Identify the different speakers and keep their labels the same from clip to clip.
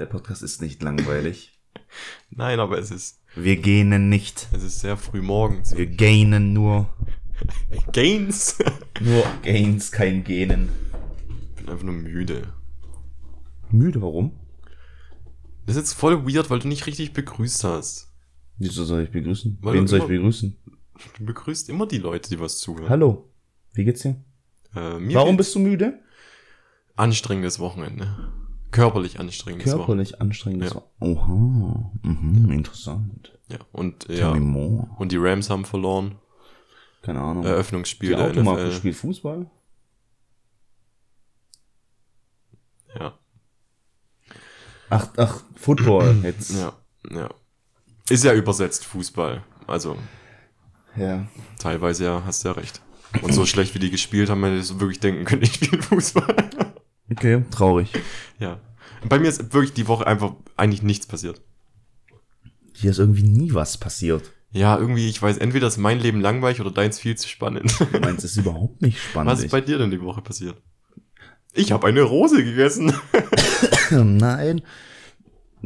Speaker 1: Der Podcast ist nicht langweilig.
Speaker 2: Nein, aber es ist,
Speaker 1: Wir gähnen nicht.
Speaker 2: es ist sehr früh morgens.
Speaker 1: Wir gainen nur.
Speaker 2: Gains.
Speaker 1: Nur Gains, kein Gähnen.
Speaker 2: Ich bin einfach nur müde.
Speaker 1: Müde, warum?
Speaker 2: Das ist jetzt voll weird, weil du nicht richtig begrüßt hast.
Speaker 1: Wieso soll ich begrüßen?
Speaker 2: Weil
Speaker 1: Wen soll ich begrüßen?
Speaker 2: Du begrüßt immer die Leute, die was zuhören.
Speaker 1: Hallo. Wie geht's dir?
Speaker 2: Äh, mir
Speaker 1: Warum
Speaker 2: geht's-
Speaker 1: bist du müde?
Speaker 2: Anstrengendes Wochenende. Körperlich anstrengendes
Speaker 1: Körperlich anstrengendes.
Speaker 2: Ja.
Speaker 1: Oha. Mhm, interessant.
Speaker 2: Ja, und,
Speaker 1: Tell
Speaker 2: ja.
Speaker 1: me more.
Speaker 2: Und die Rams haben verloren.
Speaker 1: Keine Ahnung.
Speaker 2: Eröffnungsspiel
Speaker 1: Die
Speaker 2: der
Speaker 1: Automarke
Speaker 2: NFL.
Speaker 1: spielt Fußball?
Speaker 2: Ja,
Speaker 1: Ach, ach, Football jetzt.
Speaker 2: ja, ja. Ist ja übersetzt Fußball. Also,
Speaker 1: ja.
Speaker 2: teilweise ja, hast du ja recht. Und so schlecht wie die gespielt haben, hätte ich so wirklich denken können, ich spiele Fußball.
Speaker 1: Okay, traurig.
Speaker 2: ja. Bei mir ist wirklich die Woche einfach eigentlich nichts passiert.
Speaker 1: Hier ist irgendwie nie was passiert.
Speaker 2: Ja, irgendwie, ich weiß, entweder ist mein Leben langweilig oder deins viel zu spannend.
Speaker 1: Es ist überhaupt nicht spannend.
Speaker 2: Was ist bei dir denn die Woche passiert? Ich habe eine Rose gegessen.
Speaker 1: Nein.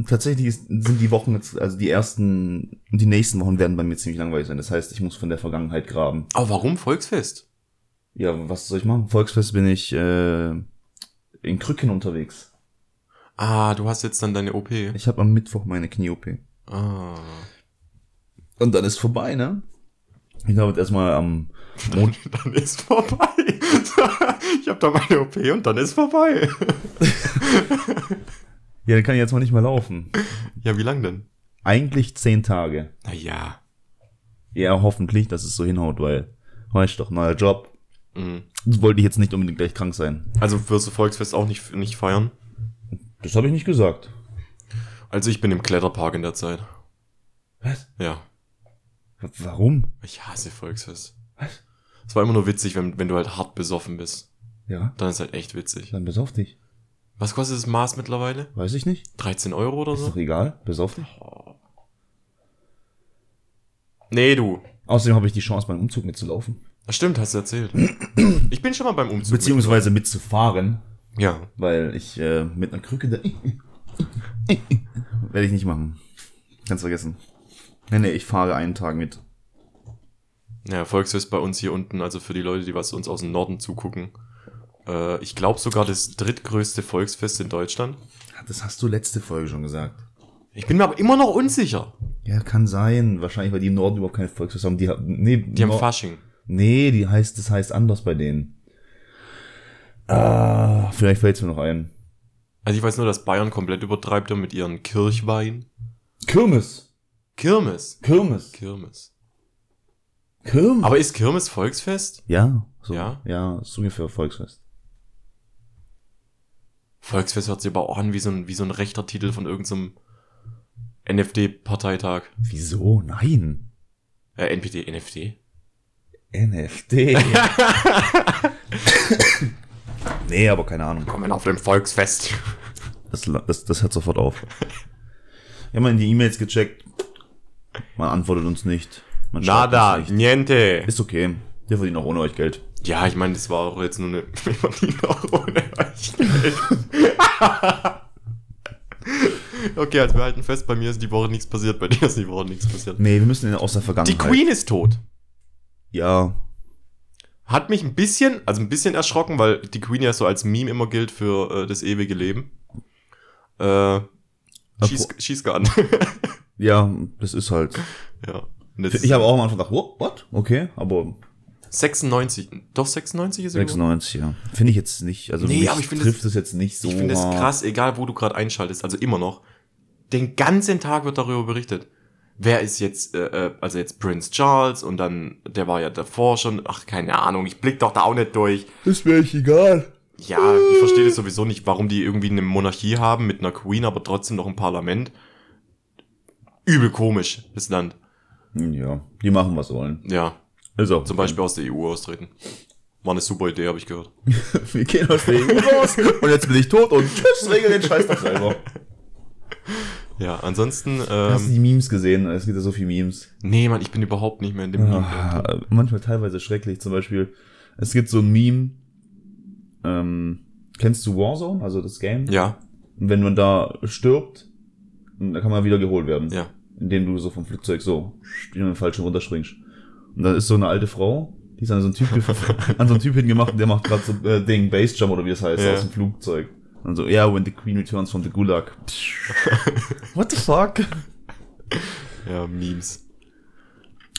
Speaker 1: Tatsächlich sind die Wochen jetzt, also die ersten die nächsten Wochen werden bei mir ziemlich langweilig sein. Das heißt, ich muss von der Vergangenheit graben.
Speaker 2: Aber warum Volksfest?
Speaker 1: Ja, was soll ich machen? Volksfest bin ich äh, in Krücken unterwegs.
Speaker 2: Ah, du hast jetzt dann deine OP.
Speaker 1: Ich habe am Mittwoch meine Knie-OP.
Speaker 2: Ah.
Speaker 1: Und dann ist vorbei, ne? Ich glaube erstmal am Mon
Speaker 2: Dann ist vorbei. ich habe da meine OP und dann ist vorbei.
Speaker 1: Ja, dann kann ich jetzt mal nicht mehr laufen.
Speaker 2: Ja, wie lang denn?
Speaker 1: Eigentlich zehn Tage.
Speaker 2: Naja.
Speaker 1: Ja, hoffentlich, dass es so hinhaut, weil, weißt doch, neuer Job.
Speaker 2: Mhm.
Speaker 1: Wollte ich jetzt nicht unbedingt gleich krank sein.
Speaker 2: Also wirst du Volksfest auch nicht, nicht feiern?
Speaker 1: Das habe ich nicht gesagt.
Speaker 2: Also ich bin im Kletterpark in der Zeit.
Speaker 1: Was?
Speaker 2: Ja.
Speaker 1: Warum?
Speaker 2: Ich hasse Volksfest.
Speaker 1: Was?
Speaker 2: Es war immer nur witzig, wenn, wenn du halt hart besoffen bist.
Speaker 1: Ja,
Speaker 2: Dann ist halt echt witzig.
Speaker 1: dann besauf dich.
Speaker 2: Was kostet das Maß mittlerweile?
Speaker 1: Weiß ich nicht.
Speaker 2: 13 Euro oder
Speaker 1: Ist
Speaker 2: so?
Speaker 1: doch egal. Besauf dich.
Speaker 2: Nee, du.
Speaker 1: Außerdem habe ich die Chance, beim Umzug mitzulaufen.
Speaker 2: Das stimmt, hast du erzählt. Ich bin schon mal beim Umzug.
Speaker 1: Beziehungsweise mitzufahren,
Speaker 2: mit- Ja.
Speaker 1: weil ich äh, mit einer Krücke da... Werde ich nicht machen. Kannst vergessen. Nee, nee, ich fahre einen Tag mit.
Speaker 2: Ja, Volksfest bei uns hier unten, also für die Leute, die was uns aus dem Norden zugucken. Äh, ich glaube sogar das drittgrößte Volksfest in Deutschland.
Speaker 1: Das hast du letzte Folge schon gesagt.
Speaker 2: Ich bin mir aber immer noch unsicher.
Speaker 1: Ja, kann sein. Wahrscheinlich, weil die im Norden überhaupt keine Volksfest haben. Die, haben- nee,
Speaker 2: Die haben Fasching.
Speaker 1: Nee, die heißt, das heißt anders bei denen. Ah, vielleicht fällt's mir noch ein.
Speaker 2: Also ich weiß nur, dass Bayern komplett übertreibt ja mit ihren Kirchwein.
Speaker 1: Kirmes.
Speaker 2: Kirmes.
Speaker 1: Kirmes.
Speaker 2: Kirmes.
Speaker 1: Kirmes.
Speaker 2: Aber ist Kirmes Volksfest?
Speaker 1: ja, so.
Speaker 2: Ja?
Speaker 1: Ja, ist ungefähr Volksfest.
Speaker 2: Volksfest hört sich aber auch an wie so ein, wie so ein rechter Titel von irgendeinem NFD-Parteitag.
Speaker 1: Wieso? Nein.
Speaker 2: Äh, NPD, NFD?
Speaker 1: NFT. nee, aber keine Ahnung.
Speaker 2: Kommen auf dem Volksfest.
Speaker 1: Das, das, das hört sofort auf. Wir haben mal in die E-Mails gecheckt. Man antwortet uns nicht. Man
Speaker 2: Nada,
Speaker 1: uns nicht.
Speaker 2: niente.
Speaker 1: Ist okay. Wir verdienen auch ohne euch Geld.
Speaker 2: Ja, ich meine, das war auch jetzt nur eine wir verdienen auch ohne euch Geld. Okay, also wir halten fest, bei mir ist die Woche nichts passiert, bei dir ist die Woche nichts passiert.
Speaker 1: Nee, wir müssen in aus der
Speaker 2: Die
Speaker 1: Vergangenheit.
Speaker 2: Queen ist tot.
Speaker 1: Ja.
Speaker 2: Hat mich ein bisschen, also ein bisschen erschrocken, weil die Queen ja so als Meme immer gilt für äh, das ewige Leben. Äh, schieß, schieß gar nicht.
Speaker 1: Ja, das ist halt.
Speaker 2: ja.
Speaker 1: Ich habe auch am Anfang gedacht, what? what? Okay, aber
Speaker 2: 96, doch 96 ist geworden?
Speaker 1: 96, ja. Finde ich jetzt nicht. Also
Speaker 2: Nee,
Speaker 1: mich
Speaker 2: aber ich finde
Speaker 1: trifft
Speaker 2: es-
Speaker 1: es jetzt nicht so.
Speaker 2: Ich finde es krass, egal wo du gerade einschaltest, also immer noch. Den ganzen Tag wird darüber berichtet. Wer ist jetzt, äh, äh, also jetzt Prince Charles und dann, der war ja davor schon, ach, keine Ahnung, ich blick doch da auch nicht durch.
Speaker 1: Ist mir echt egal.
Speaker 2: Ja, ich verstehe das sowieso nicht, warum die irgendwie eine Monarchie haben mit einer Queen, aber trotzdem noch ein Parlament. Übel komisch, das Land.
Speaker 1: Hm, Ja, die machen, was wollen.
Speaker 2: Ja,
Speaker 1: Ist auch.
Speaker 2: zum Beispiel aus der EU austreten. War eine super Idee, habe ich gehört.
Speaker 1: Wir gehen aus der EU raus und jetzt bin ich tot und tschüss, regel den Scheiß doch selber.
Speaker 2: Ja, ansonsten,
Speaker 1: Hast du
Speaker 2: ähm,
Speaker 1: die Memes gesehen? Es gibt ja so viele Memes.
Speaker 2: nee, Mann, ich bin überhaupt nicht mehr in dem Meme.
Speaker 1: Ah, manchmal teilweise schrecklich. Zum Beispiel, es gibt so ein Meme, ähm, kennst du Warzone, also das Game?
Speaker 2: Ja,
Speaker 1: Und wenn man da stirbt, dann kann man wieder geholt werden.
Speaker 2: ja.
Speaker 1: Indem du so vom Flugzeug so in den falschen runterspringst. Und da ist so eine alte Frau, die ist an so einen Typ, an so einen Typ hingemacht und der macht gerade so äh, Ding, Bassjump oder wie das heißt,
Speaker 2: Ja.
Speaker 1: aus dem Flugzeug. Und so, yeah, when the queen returns from the gulag. What the fuck?
Speaker 2: Ja, Memes.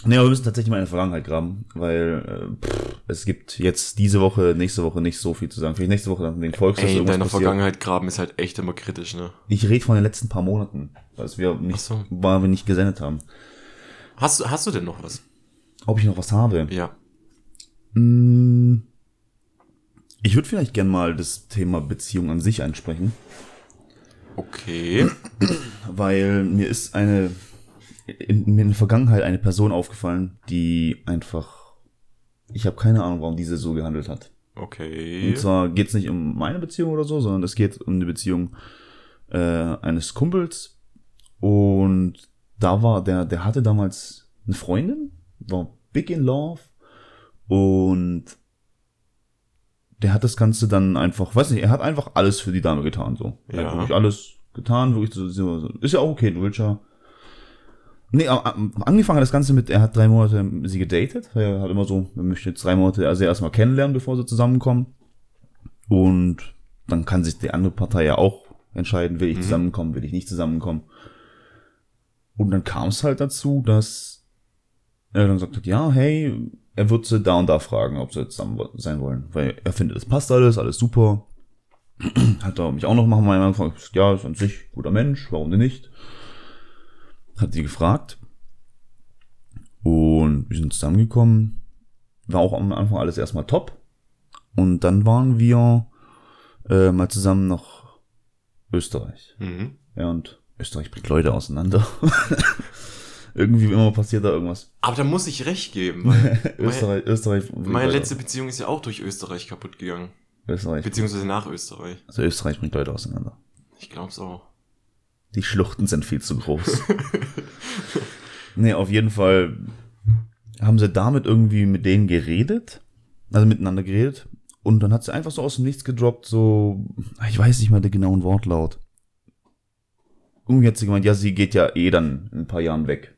Speaker 1: Aber wir müssen tatsächlich mal in der Vergangenheit graben, weil äh, pff, es gibt jetzt diese Woche, nächste Woche nicht so viel zu sagen. Vielleicht nächste Woche dann wegen Volksfest
Speaker 2: Ey,
Speaker 1: passiert.
Speaker 2: Vergangenheit graben ist halt echt immer kritisch, ne?
Speaker 1: Ich rede von den letzten paar Monaten, als wir nicht,
Speaker 2: so.
Speaker 1: weil wir nicht gesendet haben.
Speaker 2: Hast, du- hast du denn noch was?
Speaker 1: Ob ich noch was habe?
Speaker 2: Ja.
Speaker 1: Mm, Ich würde vielleicht gern mal das Thema Beziehung an sich ansprechen,
Speaker 2: Okay.
Speaker 1: weil mir ist eine in, mir in der Vergangenheit eine Person aufgefallen, die einfach ich habe keine Ahnung, warum diese so gehandelt hat.
Speaker 2: Okay.
Speaker 1: Und zwar geht es nicht um meine Beziehung oder so, sondern es geht um die Beziehung äh, eines Kumpels. Und da war der, der hatte damals eine Freundin, war big in love und der hat das Ganze dann einfach, weiß nicht, er hat einfach alles für die Dame getan, so. Er
Speaker 2: Ja.
Speaker 1: hat wirklich alles getan, wirklich so, so. Ist ja auch okay, du willst ja. Nee, angefangen hat das Ganze mit, er hat drei Monate sie gedatet. Er hat immer so, man möchte jetzt drei Monate also erstmal kennenlernen, bevor sie zusammenkommen. Und dann kann sich die andere Partei ja auch entscheiden, will ich zusammenkommen, will ich nicht zusammenkommen. Und dann kam es halt dazu, dass er dann gesagt hat, ja, hey, er wird sie da und da fragen, ob sie zusammen wo- sein wollen. Weil er findet, es passt alles, alles super. Hat er mich auch noch machen, mal gefragt, ja, ist an sich guter Mensch, warum denn nicht? Hat sie gefragt. Und wir sind zusammengekommen. War auch am Anfang alles erstmal top. Und dann waren wir äh, mal zusammen nach Österreich.
Speaker 2: Mhm.
Speaker 1: Ja, und Österreich bringt Leute auseinander. Irgendwie immer passiert da irgendwas.
Speaker 2: Aber da muss ich recht geben, weil
Speaker 1: Österreich, Österreich.
Speaker 2: meine, meine letzte Beziehung ist ja auch durch Österreich kaputt gegangen.
Speaker 1: Österreich.
Speaker 2: Beziehungsweise nach Österreich.
Speaker 1: Also Österreich bringt Leute auseinander.
Speaker 2: Ich glaub's auch.
Speaker 1: Die Schluchten sind viel zu groß. nee, auf jeden Fall haben sie damit irgendwie mit denen geredet. Also miteinander geredet. Und dann hat sie einfach so aus dem Nichts gedroppt, so, ich weiß nicht mal den genauen Wortlaut. Irgendwie hat sie gemeint, ja, sie geht ja eh dann in ein paar Jahren weg.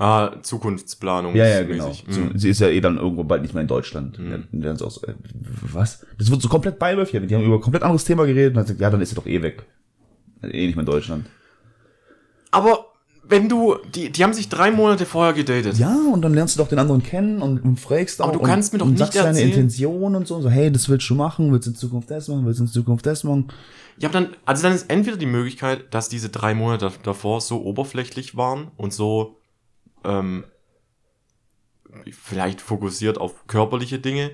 Speaker 2: Ah, Zukunftsplanung.
Speaker 1: Ja, ja, genau.
Speaker 2: Mhm.
Speaker 1: sie ist ja eh dann irgendwo bald nicht mehr in Deutschland.
Speaker 2: Mhm.
Speaker 1: Und dann auch so, äh, was? Das wird so komplett beiläufig. Die haben über ein komplett anderes Thema geredet und dann gesagt, ja, dann ist sie doch eh weg. Eh nicht mehr in Deutschland.
Speaker 2: Aber wenn du, die, die haben sich drei Monate vorher gedatet.
Speaker 1: Ja, und dann lernst du doch den anderen kennen und, und fragst
Speaker 2: Aber
Speaker 1: auch
Speaker 2: du kannst
Speaker 1: und,
Speaker 2: mir doch
Speaker 1: und
Speaker 2: nicht
Speaker 1: sagst deine
Speaker 2: erzählen-
Speaker 1: Intention und so, so, hey, das willst du machen, willst du in Zukunft das machen, willst du in Zukunft das machen.
Speaker 2: Ja, aber dann, also dann ist entweder die Möglichkeit, dass diese drei Monate davor so oberflächlich waren und so, ähm, vielleicht fokussiert auf körperliche Dinge,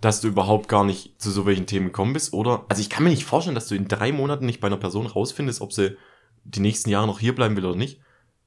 Speaker 2: dass du überhaupt gar nicht zu so welchen Themen gekommen bist, oder? Also ich kann mir nicht vorstellen, dass du in drei Monaten nicht bei einer Person rausfindest, ob sie die nächsten Jahre noch hier bleiben will oder nicht.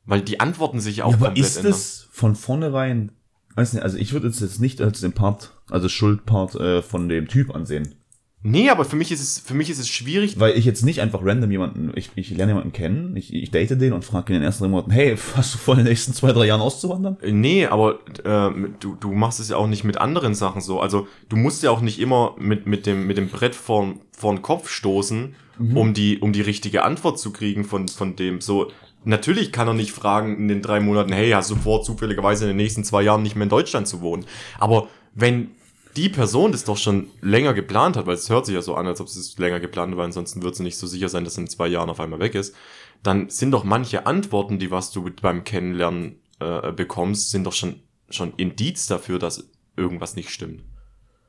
Speaker 2: Weil die Antworten sich ja auch
Speaker 1: Ja, aber
Speaker 2: komplett
Speaker 1: ist
Speaker 2: ändern.
Speaker 1: es von vornherein, weiß nicht, also ich würde es jetzt nicht als den Part, also Schuldpart äh, von dem Typ ansehen.
Speaker 2: Nee, aber für mich ist es, für mich ist es schwierig,
Speaker 1: Weil ich jetzt nicht einfach random jemanden, ich, ich lerne jemanden kennen, ich, ich date den und frage in den ersten drei Monaten, hey, hast du vor, in den nächsten zwei, drei Jahren auszuwandern?
Speaker 2: Äh, Nee, aber äh, du, du machst es ja auch nicht mit anderen Sachen so. Also du musst ja auch nicht immer mit, mit, dem, mit dem Brett vor, vor den Kopf stoßen, um, die, um die richtige Antwort zu kriegen von, von dem. So, natürlich kann er nicht fragen in den drei Monaten, hey, hast du vor, zufälligerweise in den nächsten zwei Jahren nicht mehr in Deutschland zu wohnen? Aber wenn die Person das doch schon länger geplant hat, weil es hört sich ja so an, als ob sie es länger geplant weil ansonsten wird sie nicht so sicher sein, dass sie in zwei Jahren auf einmal weg ist, dann sind doch manche Antworten, die was du beim Kennenlernen äh, bekommst, sind doch schon, schon Indiz dafür, dass irgendwas nicht stimmt.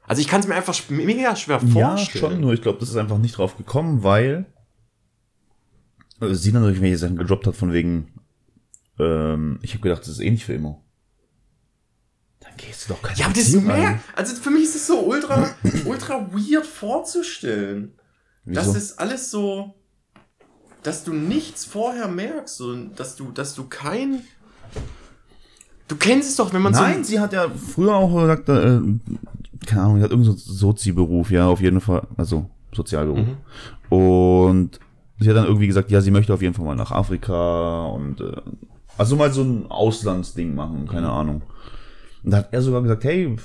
Speaker 2: Also ich kann es mir einfach mega schwer
Speaker 1: Ja,
Speaker 2: vorstellen.
Speaker 1: schon, nur ich glaube, das ist einfach nicht drauf gekommen, weil äh, sie dann irgendwelche Sachen gedroppt hat von wegen, ähm, ich habe gedacht, das ist eh nicht für immer. Gehst du doch keine
Speaker 2: Ja, aber das ist mehr. Also für mich ist es so ultra, ultra weird vorzustellen. Das
Speaker 1: Wieso?
Speaker 2: ist alles so, dass du nichts vorher merkst und dass du, dass du kein. Du kennst es doch, wenn man
Speaker 1: Nein,
Speaker 2: so.
Speaker 1: sie hat ja früher auch gesagt, äh, keine Ahnung, sie hat irgendeinen so Sozi-Beruf, ja, auf jeden Fall, also Sozialberuf.
Speaker 2: Mhm.
Speaker 1: Und sie hat dann irgendwie gesagt, ja, sie möchte auf jeden Fall mal nach Afrika und äh, also mal so ein Auslandsding machen, keine. Ahnung. Und da hat er sogar gesagt, hey,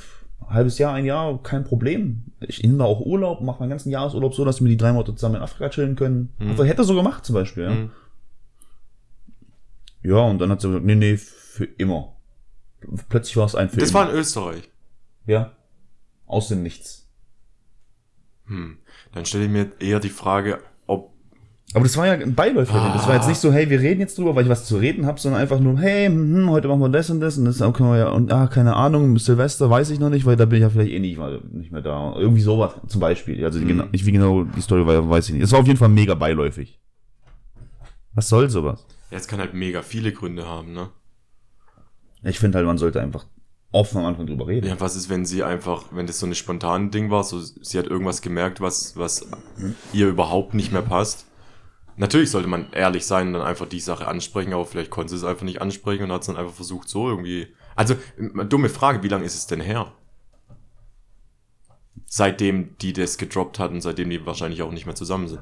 Speaker 1: halbes Jahr, ein Jahr, kein Problem. Ich nehme auch Urlaub, mache meinen ganzen Jahresurlaub so, dass wir die drei Monate zusammen in Afrika chillen können.
Speaker 2: Mhm.
Speaker 1: Also, hätte er so gemacht zum Beispiel, ja.
Speaker 2: Mhm.
Speaker 1: Ja, und dann hat sie gesagt, nee, nee, für immer. Plötzlich war es ein für
Speaker 2: Das
Speaker 1: immer.
Speaker 2: war in Österreich.
Speaker 1: ja. Aus dem Nichts.
Speaker 2: Hm. Dann stelle ich mir eher die Frage,
Speaker 1: Aber das war ja ein Beiläufer. Das war jetzt nicht so, hey, wir reden jetzt drüber, weil ich was zu reden habe, sondern einfach nur, hey, hm, heute machen wir das und das und das wir ja, und ah, keine Ahnung, Silvester weiß ich noch nicht, weil da bin ich ja vielleicht eh nicht, mal, nicht mehr da. Irgendwie sowas zum Beispiel. Also
Speaker 2: Mhm.
Speaker 1: genau, ich, wie genau die Story war, weiß ich nicht. Es war auf jeden Fall mega beiläufig. Was soll sowas?
Speaker 2: ja, es kann halt mega viele Gründe haben, ne?
Speaker 1: Ich finde halt, man sollte einfach offen am Anfang drüber reden.
Speaker 2: Ja, was ist, wenn sie einfach, wenn das so eine spontane Ding war, so sie hat irgendwas gemerkt, was, was ihr überhaupt nicht mehr passt. Natürlich sollte man ehrlich sein und dann einfach die Sache ansprechen, aber vielleicht konnte sie es einfach nicht ansprechen und hat es dann einfach versucht, so irgendwie. Also, dumme Frage, wie lange ist es denn her? Seitdem die das gedroppt hat und seitdem die wahrscheinlich auch nicht mehr zusammen sind.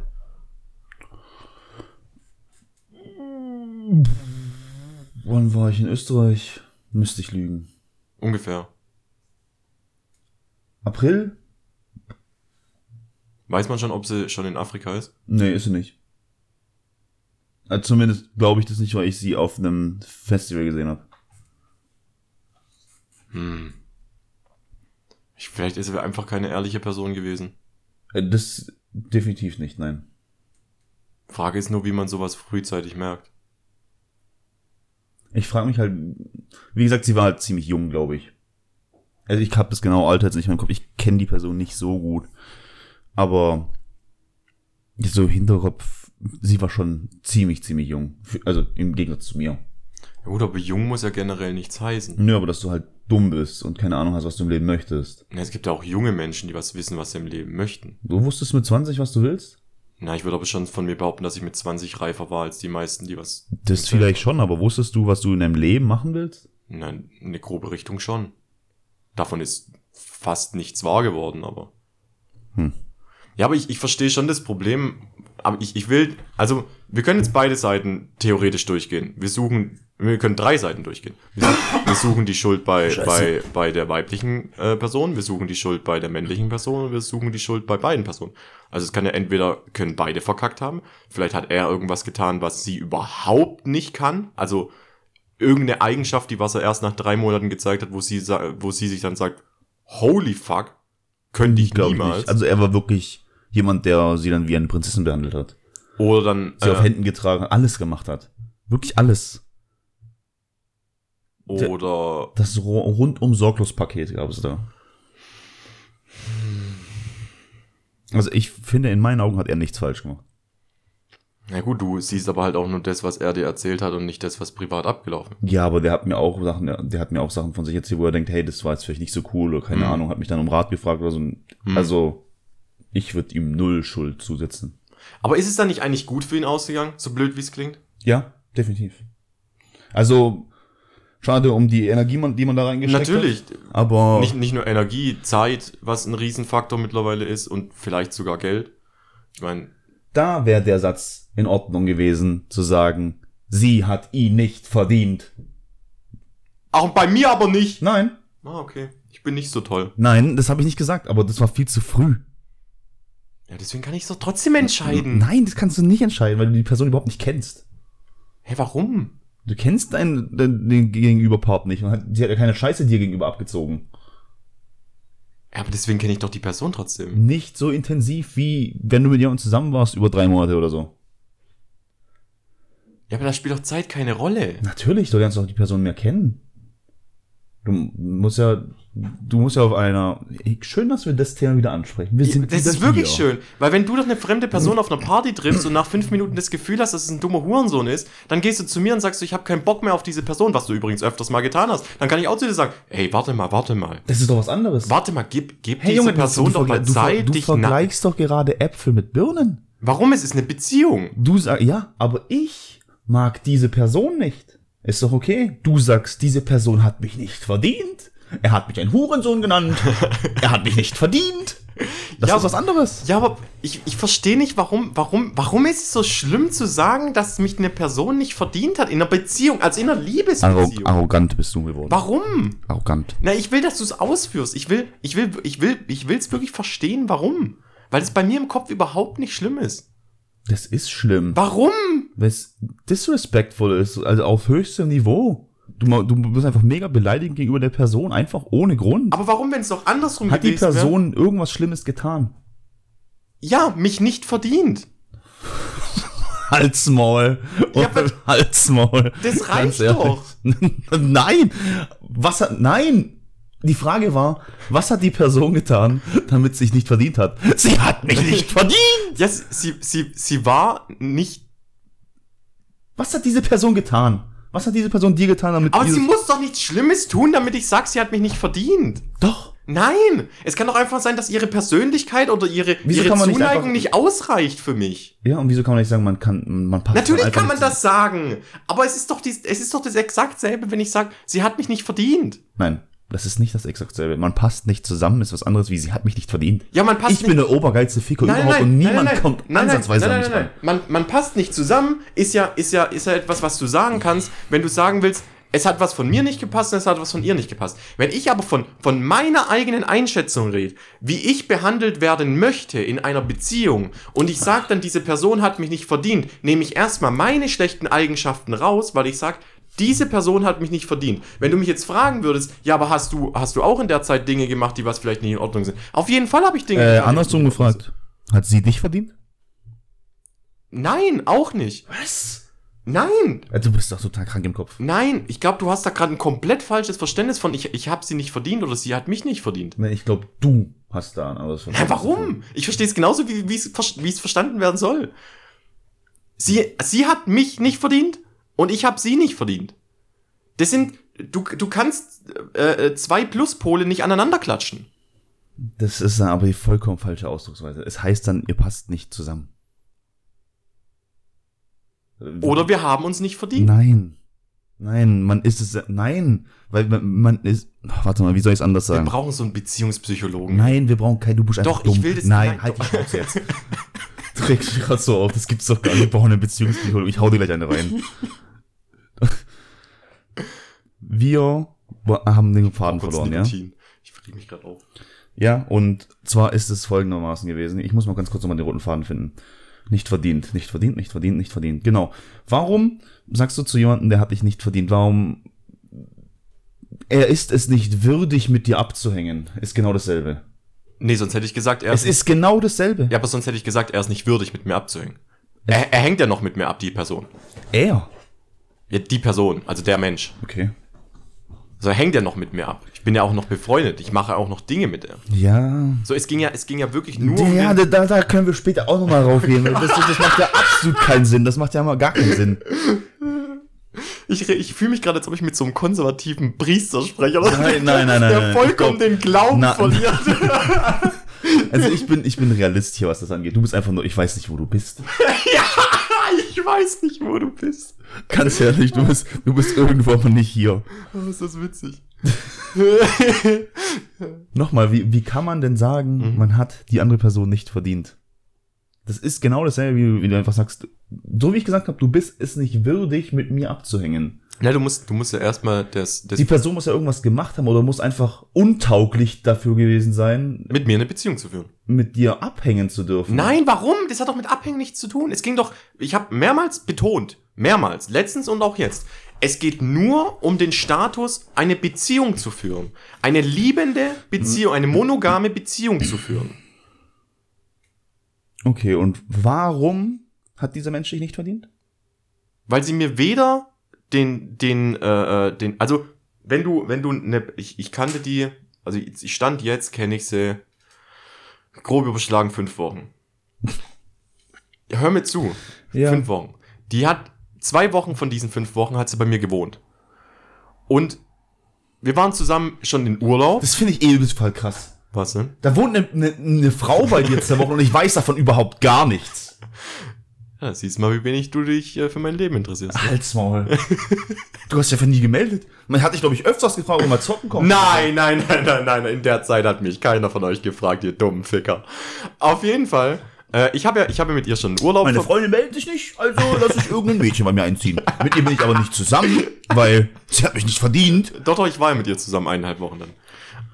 Speaker 1: Wann war ich in Österreich? Müsste ich lügen.
Speaker 2: Ungefähr.
Speaker 1: April?
Speaker 2: Weiß man schon, ob sie schon in Afrika ist?
Speaker 1: Nee, ist sie nicht. Also zumindest glaube ich das nicht, weil ich sie auf einem Festival gesehen habe.
Speaker 2: Hm. Ich, vielleicht ist sie einfach keine ehrliche Person gewesen.
Speaker 1: Äh, Das definitiv nicht, nein.
Speaker 2: Frage ist nur, wie man sowas frühzeitig merkt.
Speaker 1: Ich frage mich halt, wie gesagt, sie war halt ziemlich jung, glaube ich. Also ich habe das genaue Alter jetzt nicht mehr im Kopf. Ich kenne die Person nicht so gut. Aber so Hinterkopf, sie war schon ziemlich, ziemlich jung. Also im Gegensatz zu mir.
Speaker 2: Ja gut, aber jung muss ja generell nichts heißen.
Speaker 1: Nö, aber dass du halt dumm bist und keine Ahnung hast, was du im Leben möchtest.
Speaker 2: Ja, Es gibt ja auch junge Menschen, die was wissen, was sie im Leben möchten.
Speaker 1: Du wusstest mit 20, was du willst?
Speaker 2: Na, ich würde aber schon von mir behaupten, dass ich mit 20 reifer war als die meisten, die was.
Speaker 1: Das vielleicht schon, aber wusstest du, was du in deinem Leben machen willst?
Speaker 2: Nein, eine grobe Richtung schon. Davon ist fast nichts wahr geworden, aber.
Speaker 1: Hm.
Speaker 2: Ja, aber ich, ich verstehe schon das Problem. Aber ich, ich will, also, wir können jetzt beide Seiten theoretisch durchgehen. Wir suchen, wir können drei Seiten durchgehen. Wir suchen, wir suchen die Schuld bei,
Speaker 1: Scheiße.
Speaker 2: bei, bei der weiblichen äh, Person, wir suchen die Schuld bei der männlichen Person und wir suchen die Schuld bei beiden Personen. Also es kann ja entweder, können beide verkackt haben, vielleicht hat er irgendwas getan, was sie überhaupt nicht kann. Also irgendeine Eigenschaft, die was er erst nach drei Monaten gezeigt hat, wo sie, wo sie sich dann sagt, holy fuck, könnte ich
Speaker 1: Glaub
Speaker 2: niemals.
Speaker 1: Also er war wirklich jemand, der sie dann wie eine Prinzessin behandelt hat.
Speaker 2: Oder dann,
Speaker 1: Sie auf
Speaker 2: äh,
Speaker 1: Händen getragen alles gemacht hat. Wirklich alles.
Speaker 2: oder,
Speaker 1: Das Ru- rundum sorglos Paket gab es da. Also ich finde, in meinen Augen hat er nichts falsch gemacht.
Speaker 2: na gut, du siehst aber halt auch nur das, was er dir erzählt hat und nicht das, was privat abgelaufen.
Speaker 1: Ja, aber der hat mir auch Sachen, der hat mir auch Sachen von sich erzählt, wo er denkt, hey, das war jetzt vielleicht nicht so cool oder keine
Speaker 2: Hm.
Speaker 1: Ahnung, hat mich dann um Rat gefragt oder so. Also, ich würde ihm null Schuld zusetzen.
Speaker 2: Aber ist es dann nicht eigentlich gut für ihn ausgegangen, so blöd wie es klingt?
Speaker 1: Ja, definitiv. Also, schade um die Energie, die man da reingesteckt
Speaker 2: Natürlich.
Speaker 1: hat. Aber
Speaker 2: Nicht, nicht nur Energie, Zeit, was ein Riesenfaktor mittlerweile ist und vielleicht sogar Geld. Ich meine,
Speaker 1: da wäre der Satz in Ordnung gewesen, zu sagen, sie hat ihn nicht verdient.
Speaker 2: auch bei mir aber nicht.
Speaker 1: Nein,
Speaker 2: Ah, okay. Ich bin nicht so toll.
Speaker 1: nein, das habe ich nicht gesagt, aber das war viel zu früh.
Speaker 2: Ja, deswegen kann ich es doch trotzdem entscheiden.
Speaker 1: Nein, das kannst du nicht entscheiden, weil du die Person überhaupt nicht kennst.
Speaker 2: Hä, warum?
Speaker 1: Du kennst deinen, den, den Gegenüberpart nicht und hat, sie hat ja keine Scheiße dir gegenüber abgezogen.
Speaker 2: Ja, aber deswegen kenne ich doch die Person trotzdem.
Speaker 1: Nicht so intensiv, wie wenn du mit jemandem zusammen warst über drei Monate oder so.
Speaker 2: Ja, aber da spielt doch Zeit keine Rolle.
Speaker 1: Natürlich, du lernst doch die Person mehr kennen. Du musst ja, du musst ja auf einer, schön, dass wir das Thema wieder ansprechen. Wir sind
Speaker 2: das ist wirklich
Speaker 1: hier.
Speaker 2: schön, weil wenn du doch eine fremde Person auf einer Party triffst und nach fünf Minuten das Gefühl hast, dass es ein dummer Hurensohn ist, dann gehst du zu mir und sagst, ich habe keinen Bock mehr auf diese Person, was du übrigens öfters mal getan hast. Dann kann ich auch zu dir sagen, ey, warte mal, warte mal.
Speaker 1: Das ist doch was anderes.
Speaker 2: Warte mal, gib, gib
Speaker 1: Hey
Speaker 2: diese
Speaker 1: Junge,
Speaker 2: Person
Speaker 1: du,
Speaker 2: doch mal
Speaker 1: du,
Speaker 2: Zeit,
Speaker 1: du
Speaker 2: na
Speaker 1: vergleichst doch gerade Äpfel mit Birnen.
Speaker 2: Warum? Es ist eine Beziehung.
Speaker 1: Du sagst, ja, aber ich mag diese Person nicht. Ist doch okay. Du sagst, diese Person hat mich nicht verdient. Er hat mich ein Hurensohn genannt. er hat mich nicht verdient. Das
Speaker 2: Ja,
Speaker 1: ist was anderes.
Speaker 2: Ja, aber ich, ich verstehe nicht, warum, warum, warum ist es so schlimm zu sagen, dass mich eine Person nicht verdient hat in einer Beziehung, also in einer Liebesbeziehung?
Speaker 1: arrogant bist du geworden.
Speaker 2: Warum?
Speaker 1: Arrogant.
Speaker 2: Na, ich will, dass du es ausführst. Ich will, ich will, ich will, ich will es wirklich verstehen, warum. Weil es bei mir im Kopf überhaupt nicht schlimm ist.
Speaker 1: Das ist schlimm.
Speaker 2: Warum?
Speaker 1: Weil es disrespectful ist, also auf höchstem Niveau. Du, du bist einfach mega beleidigend gegenüber der Person, einfach ohne Grund.
Speaker 2: Aber warum, wenn es doch andersrum
Speaker 1: Hat die
Speaker 2: gewesen wäre?
Speaker 1: Person irgendwas Schlimmes getan?
Speaker 2: Ja, mich nicht verdient.
Speaker 1: Halsmaul.
Speaker 2: Ja, aber-
Speaker 1: Halsmaul.
Speaker 2: Das reicht doch.
Speaker 1: nein! Was hat. Nein! Die Frage war, was hat die Person getan, damit sie sich nicht verdient hat? Sie hat mich nicht verdient!
Speaker 2: Ja, sie, sie, sie war nicht.
Speaker 1: Was hat diese Person getan? Was hat diese Person dir getan, damit
Speaker 2: Aber sie muss doch nichts Schlimmes tun, damit ich sag, sie hat mich nicht verdient.
Speaker 1: Doch!
Speaker 2: Nein, es kann doch einfach sein, dass ihre Persönlichkeit oder ihre,
Speaker 1: Wieso
Speaker 2: ihre
Speaker 1: man nicht
Speaker 2: Zuneigung
Speaker 1: einfach-
Speaker 2: nicht ausreicht für mich.
Speaker 1: Ja, und wieso kann man nicht sagen, man kann, man passt
Speaker 2: Natürlich
Speaker 1: einfach
Speaker 2: kann man das sagen, aber es ist doch dies, es ist doch das exakt selbe, wenn ich sage, sie hat mich nicht verdient.
Speaker 1: Nein, das ist nicht das exakt selbe. Man passt nicht zusammen, ist was anderes wie sie hat mich nicht verdient.
Speaker 2: Ja, man passt
Speaker 1: ich bin der obergeilste Ficker überhaupt und niemand kommt
Speaker 2: nein,
Speaker 1: ansatzweise
Speaker 2: nein,
Speaker 1: an
Speaker 2: nein,
Speaker 1: mich
Speaker 2: nein,
Speaker 1: ran.
Speaker 2: nein. Man, man passt nicht zusammen, ist ja, ist ja, ist ja etwas, was du sagen kannst, wenn du sagen willst, es hat was von mir nicht gepasst und es hat was von ihr nicht gepasst. Wenn ich aber von, von meiner eigenen Einschätzung rede, wie ich behandelt werden möchte in einer Beziehung und ich sage dann, diese Person hat mich nicht verdient, nehme ich erstmal meine schlechten Eigenschaften raus, weil ich sage, diese Person hat mich nicht verdient. Wenn du mich jetzt fragen würdest, ja, aber hast du, hast du auch in der Zeit Dinge gemacht, die was vielleicht nicht in Ordnung sind? Auf jeden Fall habe ich Dinge
Speaker 1: Äh,
Speaker 2: gemacht, die
Speaker 1: andersrum gefragt. Hat sie dich verdient?
Speaker 2: Nein, auch nicht.
Speaker 1: Was?
Speaker 2: Nein,
Speaker 1: Äh, Du bist doch total krank im Kopf.
Speaker 2: nein, ich glaube, du hast da gerade ein komplett falsches Verständnis von, ich, ich habe sie nicht verdient oder sie hat mich nicht verdient.
Speaker 1: Nee, Ich glaube, du hast da ein anderes
Speaker 2: Nein, warum? Ich verstehe es genauso, wie es verstanden werden soll. Sie, sie hat mich nicht verdient und ich habe sie nicht verdient. Das sind, du, du kannst äh, äh, zwei Pluspole nicht aneinander klatschen.
Speaker 1: Das ist dann aber die vollkommen falsche Ausdrucksweise. Es heißt dann, ihr passt nicht zusammen.
Speaker 2: Oder wir haben uns nicht verdient.
Speaker 1: Nein. Nein, man ist es. Nein. Weil man, man ist. Ach, warte mal, wie soll ich es anders
Speaker 2: Wir
Speaker 1: sagen?
Speaker 2: brauchen so einen Beziehungspsychologen.
Speaker 1: Nein, wir brauchen kein, du bist einfach
Speaker 2: Doch, ich
Speaker 1: dumm.
Speaker 2: will das-
Speaker 1: Nein,
Speaker 2: nein,
Speaker 1: halt
Speaker 2: doch.
Speaker 1: die Schnauze jetzt. Du regst dich gerade so auf, das gibt's doch gar nicht. Wir brauchen eine Beziehungspsychologe. Ich hau dir gleich eine rein. Wir haben den Faden verloren, ja?
Speaker 2: Ich verliebe mich gerade auf.
Speaker 1: Ja, und zwar ist es folgendermaßen gewesen. Ich muss mal ganz kurz nochmal den roten Faden finden. Nicht verdient, nicht verdient, nicht verdient, nicht verdient. Genau. Warum sagst du zu jemandem, der hat dich nicht verdient? Warum er ist es nicht würdig, mit dir abzuhängen? Ist genau dasselbe.
Speaker 2: Nee, sonst hätte ich gesagt, er
Speaker 1: Es ist genau dasselbe.
Speaker 2: Ja, aber sonst hätte ich gesagt, er ist nicht würdig, mit mir abzuhängen. Er, er hängt ja noch mit mir ab, die Person.
Speaker 1: Er.
Speaker 2: Ja, die Person, also der Mensch.
Speaker 1: Okay.
Speaker 2: Also er hängt ja noch mit mir ab. Ich bin ja auch noch befreundet. Ich mache auch noch Dinge mit ihm.
Speaker 1: Ja.
Speaker 2: So, es ging ja, es ging ja wirklich nur um
Speaker 1: Ja,
Speaker 2: den,
Speaker 1: da, da können wir später auch nochmal raufgehen. Das, das macht ja absolut keinen Sinn. Das macht ja mal gar keinen Sinn.
Speaker 2: Ich, ich fühle mich gerade, als ob ich mit so einem konservativen Priester spreche. Oder?
Speaker 1: Nein, nein, nein, nein,
Speaker 2: Der
Speaker 1: nein.
Speaker 2: vollkommen
Speaker 1: Komm.
Speaker 2: den Glauben
Speaker 1: Na-
Speaker 2: verliert.
Speaker 1: Also ich bin, ich bin Realist hier, was das angeht. Du bist einfach nur, ich weiß nicht, wo du bist.
Speaker 2: ich weiß nicht, wo du bist.
Speaker 1: Ganz ehrlich, du bist, du bist irgendwo, aber nicht hier.
Speaker 2: Oh, ist das witzig.
Speaker 1: Nochmal, wie, wie kann man denn sagen,
Speaker 2: Mhm.
Speaker 1: man hat die andere Person nicht verdient? Das ist genau dasselbe, wie, wie du einfach sagst, so wie ich gesagt habe, du bist es nicht würdig, mit mir abzuhängen.
Speaker 2: Na, du musst, du musst ja erstmal das, das
Speaker 1: Die Person muss ja irgendwas gemacht haben oder muss einfach untauglich dafür gewesen sein,
Speaker 2: mit mir eine Beziehung zu führen.
Speaker 1: mit dir abhängen zu dürfen.
Speaker 2: Nein, warum? Das hat doch mit Abhängen nichts zu tun. Es ging doch, ich habe mehrmals betont, mehrmals, letztens und auch jetzt, es geht nur um den Status, eine Beziehung zu führen. Eine liebende Beziehung, eine monogame Beziehung zu führen.
Speaker 1: Okay, und warum hat dieser Mensch dich nicht verdient?
Speaker 2: Weil sie mir weder den, den, äh, äh, den, also, wenn du, wenn du ne, ich, ich kannte die, also ich stand jetzt, kenne ich sie, grob überschlagen fünf Wochen. Hör mir zu.
Speaker 1: Ja.
Speaker 2: Fünf Wochen. Die hat, zwei Wochen von diesen fünf Wochen hat sie bei mir gewohnt. Und wir waren zusammen schon in Urlaub.
Speaker 1: Das finde ich eh übelst voll krass.
Speaker 2: Was denn?
Speaker 1: Da wohnt eine, eine, eine Frau bei dir zwei Wochen und ich weiß davon überhaupt gar nichts.
Speaker 2: Ja, siehst mal, wie wenig du dich äh, für mein Leben interessierst.
Speaker 1: Halt's Maul. du hast ja für nie gemeldet. Man hat dich, glaube ich, öfters gefragt, ob mal zocken kommst.
Speaker 2: Nein, nein, nein, nein, nein, in der Zeit hat mich keiner von euch gefragt, ihr dummen Ficker. Auf jeden Fall, äh, ich habe ja, ich habe mit ihr schon Urlaub.
Speaker 1: Meine Freundin meldet sich nicht, also lass ich irgendein Mädchen bei mir einziehen. Mit ihr bin ich aber nicht zusammen, weil sie hat mich nicht verdient.
Speaker 2: Doch, doch, ich war ja mit ihr zusammen eineinhalb Wochen dann.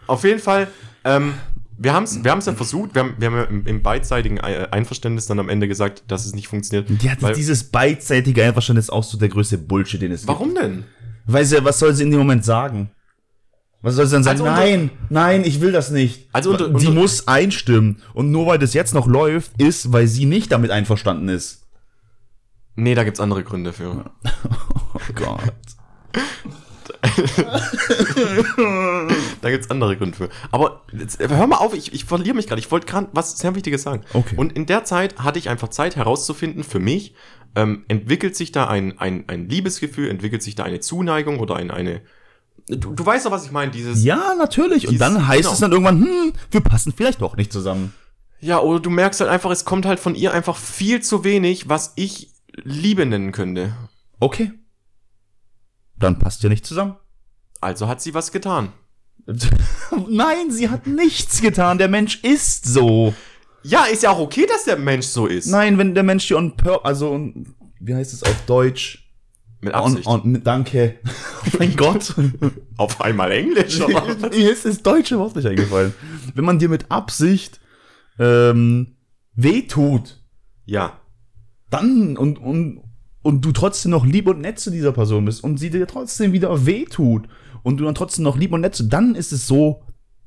Speaker 2: Auf jeden Fall, ähm, wir haben es wir haben's ja versucht, wir haben, wir haben ja im, im beidseitigen Ei- Einverständnis dann am Ende gesagt, dass es nicht funktioniert.
Speaker 1: Die hat
Speaker 2: weil,
Speaker 1: dieses beidseitige Einverständnis auch so der größte Bullshit, den es
Speaker 2: warum denn?
Speaker 1: gibt. Weil sie, was soll sie in dem Moment sagen? Was soll sie dann sagen?
Speaker 2: Also
Speaker 1: nein, nein, ich will das nicht.
Speaker 2: Also unter-
Speaker 1: sie
Speaker 2: unter-
Speaker 1: muss einstimmen. Und nur weil das jetzt noch läuft, ist, weil sie nicht damit einverstanden ist.
Speaker 2: Nee, da gibt's andere Gründe für.
Speaker 1: Oh Gott.
Speaker 2: Da gibt's andere Gründe für. Aber jetzt, hör mal auf, ich, ich verliere mich gerade. Ich wollte gerade was sehr Wichtiges sagen.
Speaker 1: Okay.
Speaker 2: Und in der Zeit hatte ich einfach Zeit herauszufinden, für mich, ähm, entwickelt sich da ein, ein, ein Liebesgefühl, entwickelt sich da eine Zuneigung oder ein, eine. Du, du weißt doch, was ich meine, dieses.
Speaker 1: Ja, natürlich. Und
Speaker 2: Dies-
Speaker 1: dann heißt
Speaker 2: genau.
Speaker 1: es dann irgendwann, hm, wir passen vielleicht doch nicht zusammen.
Speaker 2: Ja, oder du merkst halt einfach, es kommt halt von ihr einfach viel zu wenig, was ich Liebe nennen könnte.
Speaker 1: Okay. Dann passt ihr nicht zusammen.
Speaker 2: Also hat sie was getan.
Speaker 1: Nein, sie hat nichts getan. Der Mensch ist so.
Speaker 2: Ja, ist ja auch okay, dass der Mensch so ist.
Speaker 1: Nein, wenn der Mensch hier on pur, also on, wie heißt es auf Deutsch?
Speaker 2: Mit
Speaker 1: On,
Speaker 2: Absicht.
Speaker 1: on, danke. Oh mein Gott.
Speaker 2: Auf einmal Englisch.
Speaker 1: Mir ist das deutsche Wort nicht eingefallen. Wenn man dir mit Absicht ähm, wehtut,
Speaker 2: ja.
Speaker 1: dann und, und, und du trotzdem noch lieb und nett zu dieser Person bist und sie dir trotzdem wieder wehtut und du dann trotzdem noch lieb und nett zu, dann ist es so,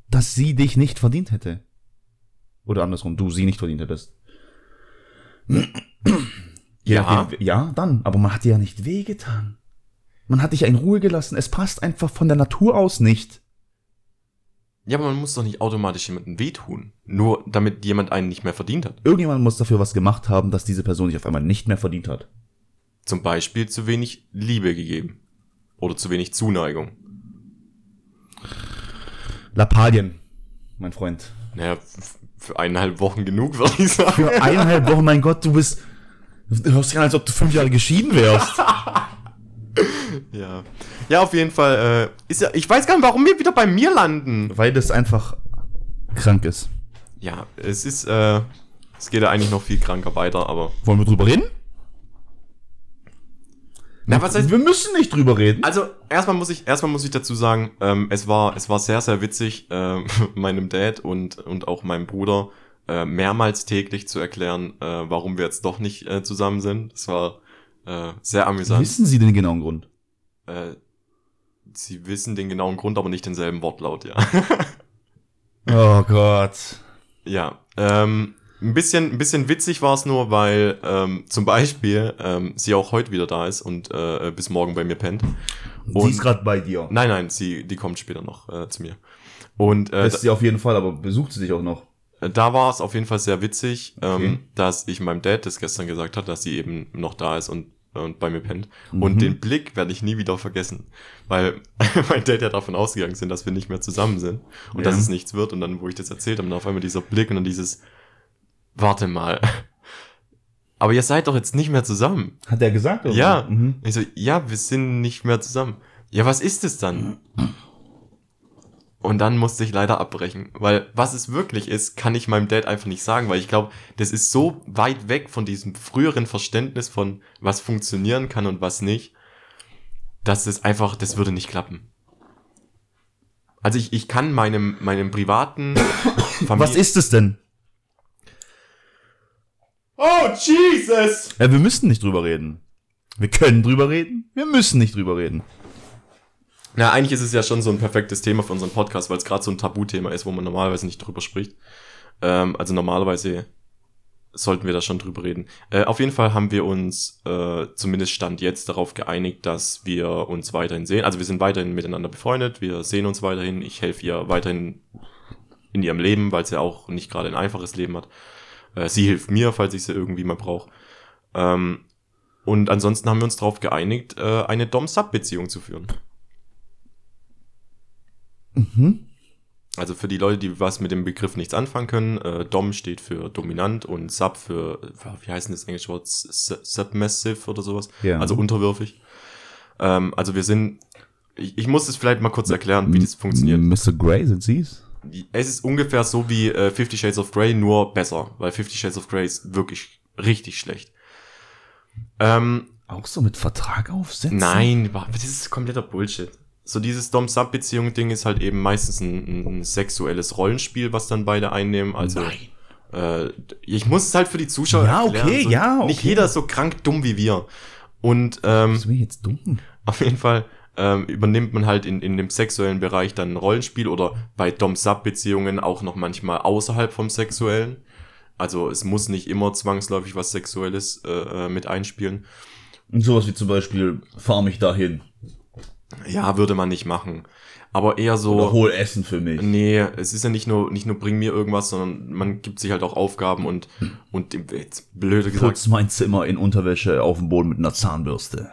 Speaker 1: dass sie dich nicht verdient hätte. Oder andersrum, du sie nicht verdient hättest.
Speaker 2: Ja.
Speaker 1: ja, dann. Aber man hat dir ja nicht wehgetan. Man hat dich ja in Ruhe gelassen. Es passt einfach von der Natur aus nicht.
Speaker 2: Ja, aber man muss doch nicht automatisch jemandem wehtun. Nur damit jemand einen nicht mehr verdient hat.
Speaker 1: Irgendjemand muss dafür was gemacht haben, dass diese Person sich auf einmal nicht mehr verdient hat.
Speaker 2: Zum Beispiel zu wenig Liebe gegeben. Oder zu wenig Zuneigung.
Speaker 1: Lappalien, mein Freund.
Speaker 2: Naja, für eineinhalb Wochen genug, würde ich sagen.
Speaker 1: Für eineinhalb Wochen, mein Gott, du bist. Du hörst dich an, als ob du fünf Jahre geschieden wärst.
Speaker 2: Ja. Ja, auf jeden Fall. Äh, ist ja, ich weiß gar nicht, warum wir wieder bei mir landen.
Speaker 1: Weil das einfach krank ist.
Speaker 2: Ja, es ist, äh, es geht ja eigentlich noch viel kranker weiter, aber.
Speaker 1: Wollen wir drüber reden?
Speaker 2: Na, was heißt,
Speaker 1: Wir müssen nicht drüber reden.
Speaker 2: Also erstmal muss ich erstmal muss ich dazu sagen, ähm, es war es war sehr sehr witzig ähm, meinem Dad und und auch meinem Bruder äh, mehrmals täglich zu erklären, äh, warum wir jetzt doch nicht äh, zusammen sind. Das war äh, sehr amüsant.
Speaker 1: Wissen Sie den genauen Grund?
Speaker 2: Äh, sie wissen den genauen Grund, aber nicht denselben Wortlaut, ja.
Speaker 1: Oh Gott.
Speaker 2: ja. Ähm, ein bisschen, ein bisschen witzig war es nur, weil ähm, zum Beispiel ähm, sie auch heute wieder da ist und äh, bis morgen bei mir pennt.
Speaker 1: Sie ist gerade bei dir.
Speaker 2: Nein, nein, sie, die kommt später noch äh, zu mir. Und äh,
Speaker 1: Lässt sie auf jeden Fall, aber besucht sie dich auch noch.
Speaker 2: da war es auf jeden Fall sehr witzig,
Speaker 1: Okay.
Speaker 2: ähm, dass ich meinem Dad das gestern gesagt hat, dass sie eben noch da ist und, und bei mir pennt. Und den Blick werde ich nie wieder vergessen. Weil mein Dad ja davon ausgegangen sind, dass wir nicht mehr zusammen sind und
Speaker 1: Ja.
Speaker 2: dass es nichts wird. Und dann, wo ich das erzählt habe, dann auf einmal dieser Blick und dann dieses, warte mal. Aber ihr seid doch jetzt nicht mehr zusammen.
Speaker 1: Hat er gesagt? Oder?
Speaker 2: Ja.
Speaker 1: Mhm.
Speaker 2: Ich so, ja, wir sind nicht mehr zusammen. Ja, was ist es dann? Und dann musste ich leider abbrechen, weil was es wirklich ist, kann ich meinem Dad einfach nicht sagen, weil ich glaube, das ist so weit weg von diesem früheren Verständnis von was funktionieren kann und was nicht, dass es einfach, das würde nicht klappen. Also ich, ich kann meinem, meinem privaten Familie
Speaker 1: Was ist es denn?
Speaker 2: Oh, Jesus!
Speaker 1: Ja, wir müssen nicht drüber reden. Wir können drüber reden. Wir müssen nicht drüber reden.
Speaker 2: Na, eigentlich ist es ja schon so ein perfektes Thema für unseren Podcast, weil es gerade so ein Tabuthema ist, wo man normalerweise nicht drüber spricht. Ähm, also normalerweise sollten wir da schon drüber reden. Äh, auf jeden Fall haben wir uns äh, zumindest Stand jetzt darauf geeinigt, dass wir uns weiterhin sehen. Also wir sind weiterhin miteinander befreundet, wir sehen uns weiterhin. Ich helfe ihr weiterhin in ihrem Leben, weil sie auch nicht gerade ein einfaches Leben hat. Äh, sie hilft mir, falls ich sie irgendwie mal brauche. Ähm, und ansonsten haben wir uns darauf geeinigt, äh, eine Dom-Sub-Beziehung zu führen.
Speaker 1: Mhm.
Speaker 2: Also für die Leute, die was mit dem Begriff nichts anfangen können, äh, Dom steht für dominant und Sub für, wie heißt denn das englische Wort? Submissive oder sowas.
Speaker 1: Ja.
Speaker 2: Also unterwürfig. Ähm, also wir sind, ich, ich muss es vielleicht mal kurz erklären, wie das funktioniert.
Speaker 1: Mr. Grey, sind Sie's?
Speaker 2: Es ist ungefähr so wie äh, Fifty Shades of Grey, nur besser, weil Fifty Shades of Grey ist wirklich richtig schlecht. Ähm,
Speaker 1: Auch so mit Vertrag aufsetzen?
Speaker 2: Nein, das ist kompletter Bullshit. So dieses Dom-Sub-Beziehung-Ding ist halt eben meistens ein, ein sexuelles Rollenspiel, was dann beide einnehmen. Also
Speaker 1: Nein.
Speaker 2: Äh, ich muss es halt für die Zuschauer
Speaker 1: Ja,
Speaker 2: erklären.
Speaker 1: okay,
Speaker 2: so,
Speaker 1: ja,
Speaker 2: Nicht
Speaker 1: okay.
Speaker 2: jeder ist so krank dumm wie wir. Und ähm,
Speaker 1: Bist du mir jetzt dumm?
Speaker 2: auf jeden Fall ähm, übernimmt man halt in, in dem sexuellen Bereich dann ein Rollenspiel oder bei Dom-Sub-Beziehungen auch noch manchmal außerhalb vom Sexuellen. Also es muss nicht immer zwangsläufig was Sexuelles äh, äh, mit einspielen.
Speaker 1: Und sowas wie zum Beispiel, fahr mich dahin.
Speaker 2: Ja, würde man nicht machen. Aber eher so.
Speaker 1: Oder hol Essen für mich.
Speaker 2: Nee, es ist ja nicht nur, nicht nur bring mir irgendwas, sondern man gibt sich halt auch Aufgaben und, und jetzt blöde gesagt,
Speaker 1: Putz mein Zimmer in Unterwäsche auf dem Boden mit einer Zahnbürste.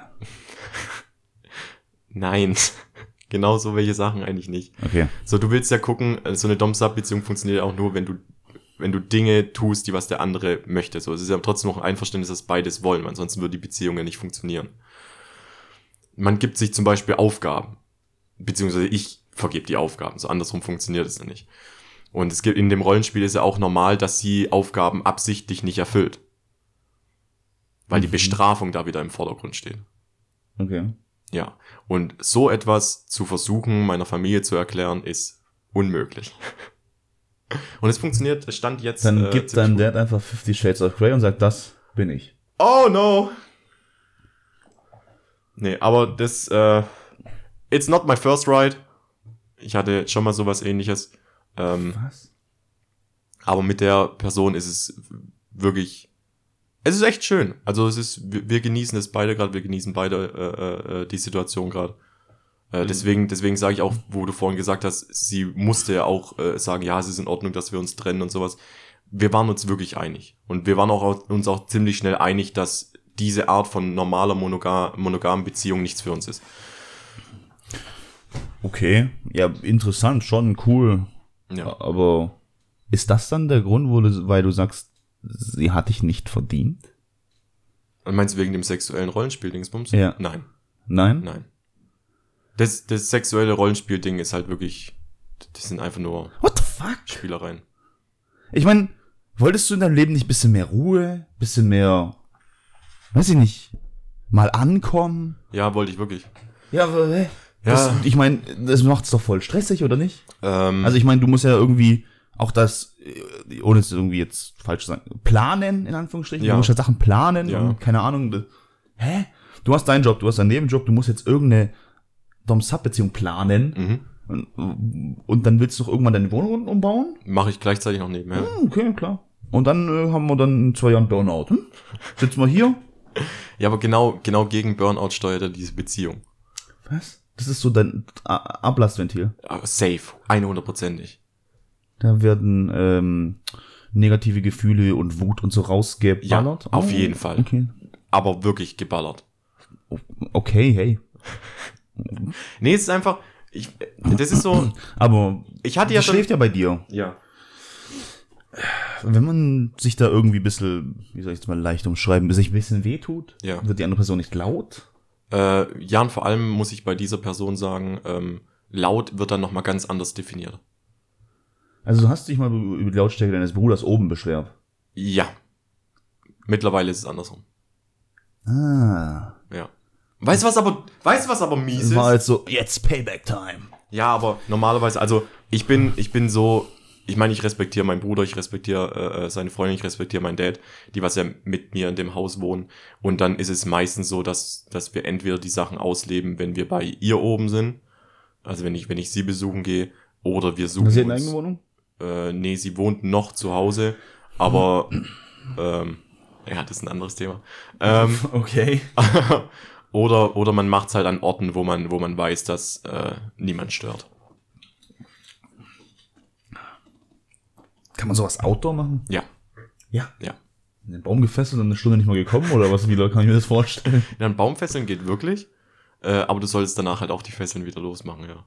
Speaker 2: Nein. genau so welche Sachen eigentlich nicht.
Speaker 1: Okay.
Speaker 2: So, du willst ja gucken, äh, so eine Dom-Sub-Beziehung funktioniert ja auch nur, wenn du, wenn du Dinge tust, die was der andere möchte. So, es ist ja trotzdem noch ein Einverständnis, dass beides wollen, weil ansonsten würde die Beziehung ja nicht funktionieren. Man gibt sich zum Beispiel Aufgaben. Beziehungsweise ich vergebe die Aufgaben. So andersrum funktioniert es ja nicht. Und es gibt in dem Rollenspiel ist ja auch normal, dass sie Aufgaben absichtlich nicht erfüllt. Weil die
Speaker 1: Mhm.
Speaker 2: Bestrafung da wieder im Vordergrund steht.
Speaker 1: Okay.
Speaker 2: Ja, und so etwas zu versuchen, meiner Familie zu erklären, ist unmöglich. Und es funktioniert, es stand jetzt.
Speaker 1: Dann
Speaker 2: äh,
Speaker 1: gibt
Speaker 2: ziemlich
Speaker 1: dein
Speaker 2: gut.
Speaker 1: Dad einfach 50 Shades of Grey und sagt, das bin ich.
Speaker 2: Oh no! Nee, aber das, äh, it's not my first ride. Ich hatte schon mal sowas ähnliches. Ähm,
Speaker 1: Was?
Speaker 2: aber mit der Person ist es wirklich, es ist echt schön. Also es ist, wir, wir genießen es beide gerade, wir genießen beide äh, äh, die Situation gerade. Äh, deswegen, deswegen sage ich auch, wo du vorhin gesagt hast, sie musste ja auch äh, sagen, ja, es ist in Ordnung, dass wir uns trennen und sowas. Wir waren uns wirklich einig. Und wir waren auch uns auch ziemlich schnell einig, dass diese Art von normaler monogam, monogamen Beziehung nichts für uns ist.
Speaker 1: Okay. Ja, interessant, schon cool.
Speaker 2: Ja.
Speaker 1: Aber ist das dann der Grund, wo du, weil du sagst, sie hat dich nicht verdient?
Speaker 2: Und meinst du wegen dem sexuellen Rollenspiel-Dingsbums?
Speaker 1: Ja.
Speaker 2: Nein.
Speaker 1: Nein?
Speaker 2: Nein. Das, das sexuelle Rollenspiel-Ding ist halt wirklich, das sind einfach nur
Speaker 1: What the fuck?
Speaker 2: Spielereien.
Speaker 1: Ich meine, wolltest du in deinem Leben nicht bisschen mehr Ruhe, bisschen mehr, weiß ich nicht, mal ankommen?
Speaker 2: Ja, wollte ich wirklich.
Speaker 1: Ja, aber?
Speaker 2: Ja.
Speaker 1: Das, ich meine, das macht's doch voll stressig, oder nicht?
Speaker 2: Ähm,
Speaker 1: Also ich meine, du musst ja irgendwie auch das, äh, ohne es irgendwie jetzt falsch zu sagen, planen, in Anführungsstrichen.
Speaker 2: Ja.
Speaker 1: Du musst ja Sachen planen
Speaker 2: Ja.
Speaker 1: und keine Ahnung. Hä? Du hast deinen Job, du hast deinen Nebenjob, du musst jetzt irgendeine Dom-Sub-Beziehung planen
Speaker 2: mhm.
Speaker 1: und, und dann willst du doch irgendwann deine Wohnung umbauen?
Speaker 2: mache ich gleichzeitig noch nebenher.
Speaker 1: Hm, Okay, klar. Und dann äh, haben wir dann in zwei Jahren Burnout. Hm? Sitzen wir hier?
Speaker 2: Ja, aber genau, genau gegen Burnout steuert er diese Beziehung.
Speaker 1: Was? Das ist so dein A- Ablassventil.
Speaker 2: Aber safe, 100%ig.
Speaker 1: Da werden ähm, negative Gefühle und Wut und so rausgeballert.
Speaker 2: Ja, auf jeden Fall.
Speaker 1: Okay.
Speaker 2: Aber wirklich geballert.
Speaker 1: Okay, hey.
Speaker 2: Nee, es ist einfach, ich, das ist so,
Speaker 1: Aber
Speaker 2: ich hatte ja schon,
Speaker 1: schläft ja bei dir.
Speaker 2: ja,
Speaker 1: Wenn man sich da irgendwie ein bisschen, wie soll ich es mal leicht umschreiben, sich ein bisschen wehtut,
Speaker 2: Ja.
Speaker 1: wird die andere Person nicht laut.
Speaker 2: äh, ja, und vor allem muss ich bei dieser Person sagen, ähm, laut wird dann nochmal ganz anders definiert.
Speaker 1: Also du hast dich mal über die Lautstärke deines Bruders oben beschwert.
Speaker 2: Ja. Mittlerweile ist es andersrum.
Speaker 1: Ah.
Speaker 2: Ja. Weißt du was aber, weißt du was aber mies
Speaker 1: Es
Speaker 2: ist?
Speaker 1: war halt so, jetzt Payback Time.
Speaker 2: Ja, aber normalerweise, also ich bin, ich bin so, ich meine, ich respektiere meinen Bruder, ich respektiere äh, seine Freundin, ich respektiere meinen Dad, die was ja mit mir in dem Haus wohnen. Und dann ist es meistens so, dass, dass wir entweder die Sachen ausleben, wenn wir bei ihr oben sind, also wenn ich, wenn ich sie besuchen gehe, oder wir suchen
Speaker 1: Sie hat eine
Speaker 2: uns,
Speaker 1: eigene Wohnung?
Speaker 2: Äh, nee, sie wohnt noch zu Hause, aber ähm, ja, das ist ein anderes Thema. Ähm,
Speaker 1: Okay.
Speaker 2: oder, oder man macht's halt an Orten, wo man, wo man weiß, dass äh, niemand stört.
Speaker 1: Kann man sowas Outdoor machen?
Speaker 2: Ja,
Speaker 1: Ja.
Speaker 2: ja.
Speaker 1: In den Baum gefesselt und eine Stunde nicht mal gekommen oder was? Wie kann ich mir das vorstellen?
Speaker 2: Ja, ein Baumfesseln geht wirklich, äh, aber du solltest danach halt auch die Fesseln wieder losmachen, ja.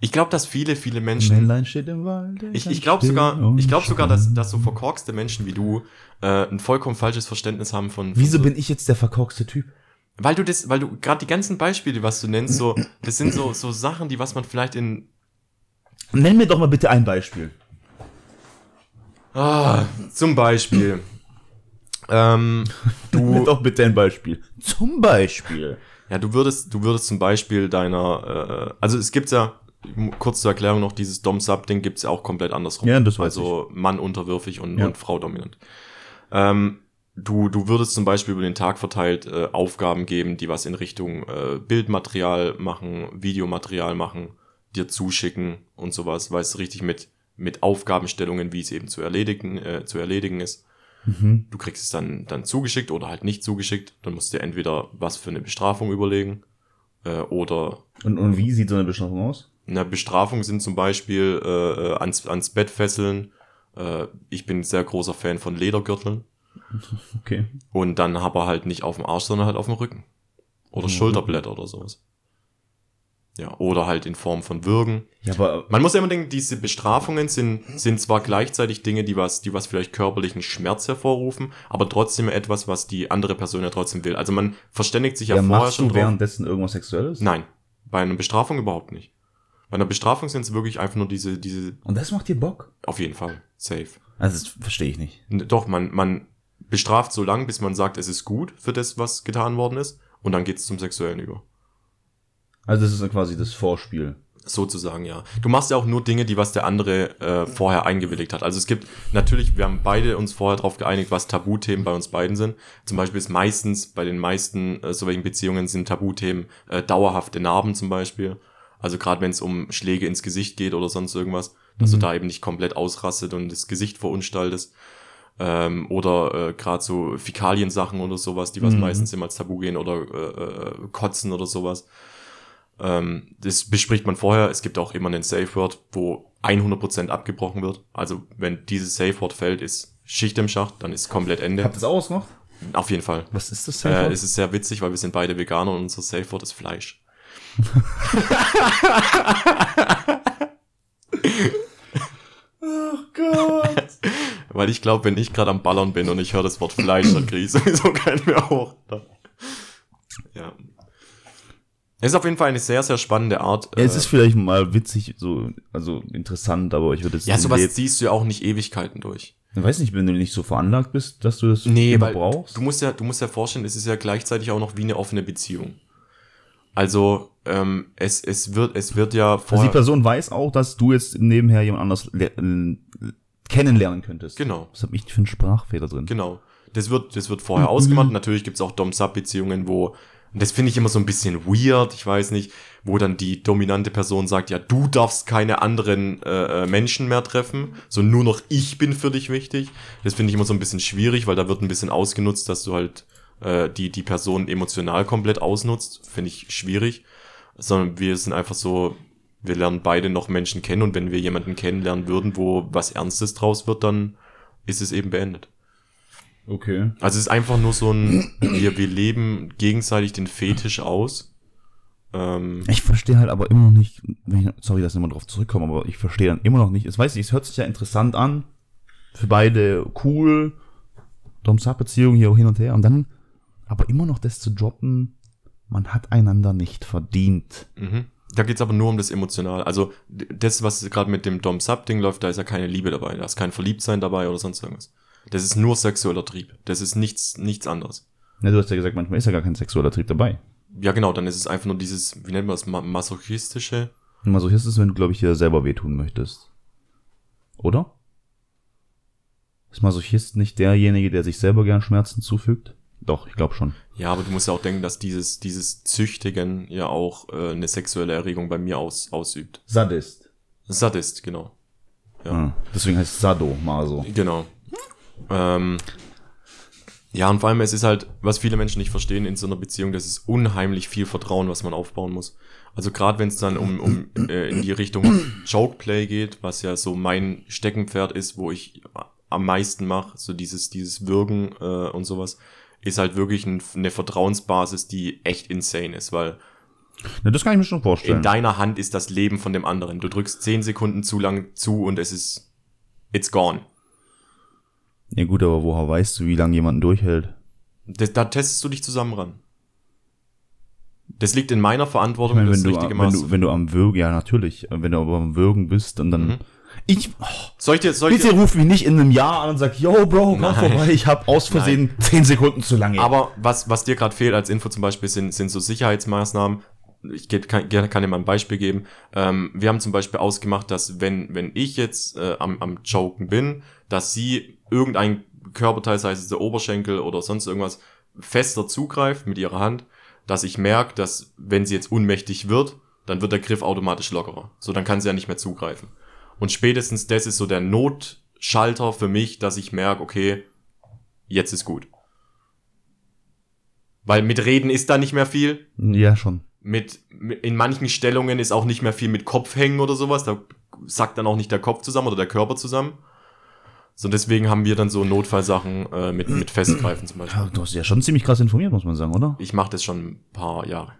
Speaker 2: Ich glaube, dass viele, viele Menschen.
Speaker 1: Männlein steht im Wald.
Speaker 2: Ich, ich glaube sogar, ich glaube sogar, dass, dass so verkorkste Menschen wie du äh, ein vollkommen falsches Verständnis haben von. von
Speaker 1: Wieso
Speaker 2: so,
Speaker 1: bin ich jetzt der verkorkste Typ?
Speaker 2: Weil du das, weil du gerade die ganzen Beispiele, was du nennst, so, das sind so so Sachen, die was man vielleicht in
Speaker 1: Nenn mir doch mal bitte ein Beispiel.
Speaker 2: ah, zum Beispiel. Ähm,
Speaker 1: Nenn mir
Speaker 2: du,
Speaker 1: doch bitte ein Beispiel. Zum Beispiel.
Speaker 2: ja, du würdest, du würdest zum Beispiel deiner, äh, also es gibt ja kurz zur Erklärung noch dieses Dom-Sub-Ding gibt's ja auch komplett andersrum.
Speaker 1: Ja, das weiß
Speaker 2: also Mann unterwürfig und,
Speaker 1: Ja.
Speaker 2: und Frau dominant. Ähm, du, du würdest zum Beispiel über den Tag verteilt äh, Aufgaben geben, die was in Richtung äh, Bildmaterial machen, Videomaterial machen, dir zuschicken und sowas, weißt du, richtig mit, mit Aufgabenstellungen, wie es eben zu erledigen, äh, zu erledigen ist.
Speaker 1: Mhm.
Speaker 2: Du kriegst es dann, dann zugeschickt oder halt nicht zugeschickt. Dann musst du dir entweder was für eine Bestrafung überlegen äh, oder
Speaker 1: Und, und wie sieht so eine Bestrafung aus?
Speaker 2: Eine Bestrafung sind zum Beispiel äh, äh, ans, ans Bett fesseln. Äh, ich bin ein sehr großer Fan von Ledergürteln.
Speaker 1: Okay.
Speaker 2: Und dann aber halt nicht auf dem Arsch, sondern halt auf dem Rücken. Oder
Speaker 1: Mhm.
Speaker 2: Schulterblätter oder sowas. Ja, oder halt in Form von Würgen.
Speaker 1: Ja, aber
Speaker 2: Man muss ja immer denken, diese Bestrafungen sind, sind zwar gleichzeitig Dinge, die was, die was vielleicht körperlichen Schmerz hervorrufen, aber trotzdem etwas, was die andere Person ja trotzdem will. Also man verständigt sich ja,
Speaker 1: ja,
Speaker 2: vorher
Speaker 1: machst
Speaker 2: schon
Speaker 1: du
Speaker 2: drauf.
Speaker 1: währenddessen irgendwas Sexuelles?
Speaker 2: Nein, bei einer Bestrafung überhaupt nicht. Bei einer Bestrafung sind es wirklich einfach nur diese, diese,
Speaker 1: Und das macht dir Bock?
Speaker 2: auf jeden Fall, safe.
Speaker 1: Also, das verstehe ich nicht.
Speaker 2: Doch, man, man bestraft so lang, bis man sagt, es ist gut für das, was getan worden ist, und dann geht's zum Sexuellen über.
Speaker 1: Also, das ist dann quasi das Vorspiel.
Speaker 2: Sozusagen, ja. Du machst ja auch nur Dinge, die was der andere äh, vorher eingewilligt hat. Also es gibt natürlich, wir haben beide uns vorher darauf geeinigt, was Tabuthemen bei uns beiden sind. Zum Beispiel ist meistens, bei den meisten äh, solchen Beziehungen sind Tabuthemen äh, dauerhafte Narben zum Beispiel. Also gerade wenn es um Schläge ins Gesicht geht oder sonst irgendwas, dass du da eben nicht komplett ausrastet und das Gesicht verunstaltest. Ähm, oder äh, gerade so Fäkaliensachen oder sowas, die was
Speaker 1: Mhm.
Speaker 2: meistens immer als Tabu gehen oder äh, äh, Kotzen oder sowas. Ähm, das bespricht man vorher. Es gibt auch immer einen Safe Word, wo 100% abgebrochen wird. Also wenn dieses Safe Word fällt, ist Schicht im Schacht, dann ist komplett Ende.
Speaker 1: Habt ihr das auch ausgemacht?
Speaker 2: Auf jeden Fall.
Speaker 1: Was ist das
Speaker 2: Äh, es ist sehr witzig, weil wir sind beide Veganer und unser Safe Word ist Fleisch.
Speaker 1: Oh Gott.
Speaker 2: Weil ich glaube, wenn ich gerade am Ballern bin und ich höre das Wort Fleisch, dann kriege ich sowieso keinen mehr hoch. Ja. Es ist auf jeden Fall eine sehr, sehr spannende Art.
Speaker 1: Ja, es
Speaker 2: äh,
Speaker 1: ist vielleicht mal witzig, so, also interessant, aber ich würde es
Speaker 2: ja, sowas
Speaker 1: jetzt,
Speaker 2: ziehst du ja auch nicht Ewigkeiten durch.
Speaker 1: ich weiß nicht, wenn du nicht so veranlagt bist, dass du das
Speaker 2: Nee,
Speaker 1: immer
Speaker 2: weil
Speaker 1: brauchst.
Speaker 2: du musst ja, du musst ja vorstellen, es ist ja gleichzeitig auch noch wie eine offene Beziehung. Also ähm, es, es wird es wird ja
Speaker 1: also die Person weiß auch, dass du jetzt nebenher jemand anders le- kennenlernen könntest.
Speaker 2: genau
Speaker 1: Was hab ich für einen Sprachfehler drin?
Speaker 2: genau das wird das wird vorher ausgemacht. Natürlich gibt's auch Dom Sub Beziehungen, wo und das finde ich immer so ein bisschen weird. Ich weiß nicht, wo dann die dominante Person sagt, ja du darfst keine anderen äh, äh, Menschen mehr treffen, so nur noch ich bin für dich wichtig. Das finde ich immer so ein bisschen schwierig, weil da wird ein bisschen ausgenutzt, dass du halt äh, die die Person emotional komplett ausnutzt. Finde ich schwierig. Sondern wir sind einfach so, wir lernen beide noch Menschen kennen und wenn wir jemanden kennenlernen würden, wo was Ernstes draus wird, dann ist es eben beendet.
Speaker 1: Okay.
Speaker 2: Also es ist einfach nur so ein, wir, wir leben gegenseitig den Fetisch aus. Ähm,
Speaker 1: Ich verstehe halt aber immer noch nicht, wenn ich, sorry, dass ich immer drauf zurückkomme, aber ich verstehe dann immer noch nicht. Es weiß ich, es hört sich ja interessant an. Für beide cool. Dom-Sub-Beziehung hier auch hin und her. Und dann aber immer noch das zu droppen, man hat einander nicht verdient.
Speaker 2: mhm. Da geht's aber nur um das Emotionale. Also das, was gerade mit dem Dom-Sub-Ding läuft, da ist ja keine Liebe dabei, da ist kein Verliebtsein dabei oder sonst irgendwas. Das ist nur sexueller Trieb. Das ist nichts, nichts anderes.
Speaker 1: Ja, du hast ja gesagt, manchmal ist ja gar kein sexueller Trieb dabei.
Speaker 2: Ja, genau, dann ist es einfach nur dieses, wie nennt man das, ma masochistische.
Speaker 1: Masochist ist, wenn du, glaube ich, dir selber wehtun möchtest. Oder? Ist Masochist nicht derjenige, der sich selber gern Schmerzen zufügt? Doch, ich glaube schon.
Speaker 2: Ja, aber du musst ja auch denken, dass dieses, dieses Züchtigen ja auch äh, eine sexuelle Erregung bei mir aus, ausübt.
Speaker 1: Sadist.
Speaker 2: Sadist, genau. Ja.
Speaker 1: Ah, deswegen heißt es Sado, Maso.
Speaker 2: Genau. Ähm, ja, und vor allem, es ist halt, was viele Menschen nicht verstehen in so einer Beziehung, das ist unheimlich viel Vertrauen, was man aufbauen muss. Also gerade wenn es dann um, um äh, in die Richtung Jokeplay geht, was ja so mein Steckenpferd ist, wo ich am meisten mache, so dieses, dieses Würgen äh, und sowas, ist halt wirklich ein, eine Vertrauensbasis, die echt insane ist, weil
Speaker 1: Na, das kann ich mir schon vorstellen.
Speaker 2: In deiner Hand ist das Leben von dem anderen. Du drückst 10 Sekunden zu lang zu und es ist, it's gone.
Speaker 1: ja gut, aber woher weißt du, wie lange jemand durchhält?
Speaker 2: Das, da testest du dich zusammen ran. Das liegt in meiner
Speaker 1: Ich
Speaker 2: Verantwortung,
Speaker 1: meine,
Speaker 2: das
Speaker 1: wenn du,
Speaker 2: richtige
Speaker 1: wenn
Speaker 2: Maß.
Speaker 1: du, wenn du am Würgen, ja natürlich, wenn du aber am Würgen bist und dann,
Speaker 2: Mhm.
Speaker 1: Ich, oh,
Speaker 2: soll ich dir, soll ich
Speaker 1: bitte
Speaker 2: dir,
Speaker 1: ruf mich nicht in einem Jahr an und sag, yo, Bro,
Speaker 2: Nein.
Speaker 1: vorbei, ich hab aus Versehen zehn Sekunden zu lange.
Speaker 2: aber was, was dir gerade fehlt als Info zum Beispiel sind, sind so Sicherheitsmaßnahmen. Ich kann, kann dir mal ein Beispiel geben. Ähm, wir haben zum Beispiel ausgemacht, dass wenn, wenn ich jetzt äh, am, am Joken bin, dass sie irgendein Körperteil, sei es der Oberschenkel oder sonst irgendwas, fester zugreift mit ihrer Hand, dass ich merke, dass wenn sie jetzt unmächtig wird, dann wird der Griff automatisch lockerer. So, dann kann sie ja nicht mehr zugreifen. Und spätestens das ist so der Notschalter für mich, dass ich merke, okay, jetzt ist gut. Weil mit Reden ist da nicht mehr viel.
Speaker 1: ja, schon.
Speaker 2: Mit, in manchen Stellungen ist auch nicht mehr viel mit Kopf hängen oder sowas. Da sackt dann auch nicht der Kopf zusammen oder der Körper zusammen. So deswegen haben wir dann so Notfallsachen äh, mit, mit Festgreifen zum Beispiel.
Speaker 1: Ja, du hast ja schon ziemlich krass informiert, muss man sagen, oder?
Speaker 2: Ich mache das schon ein paar Jahre.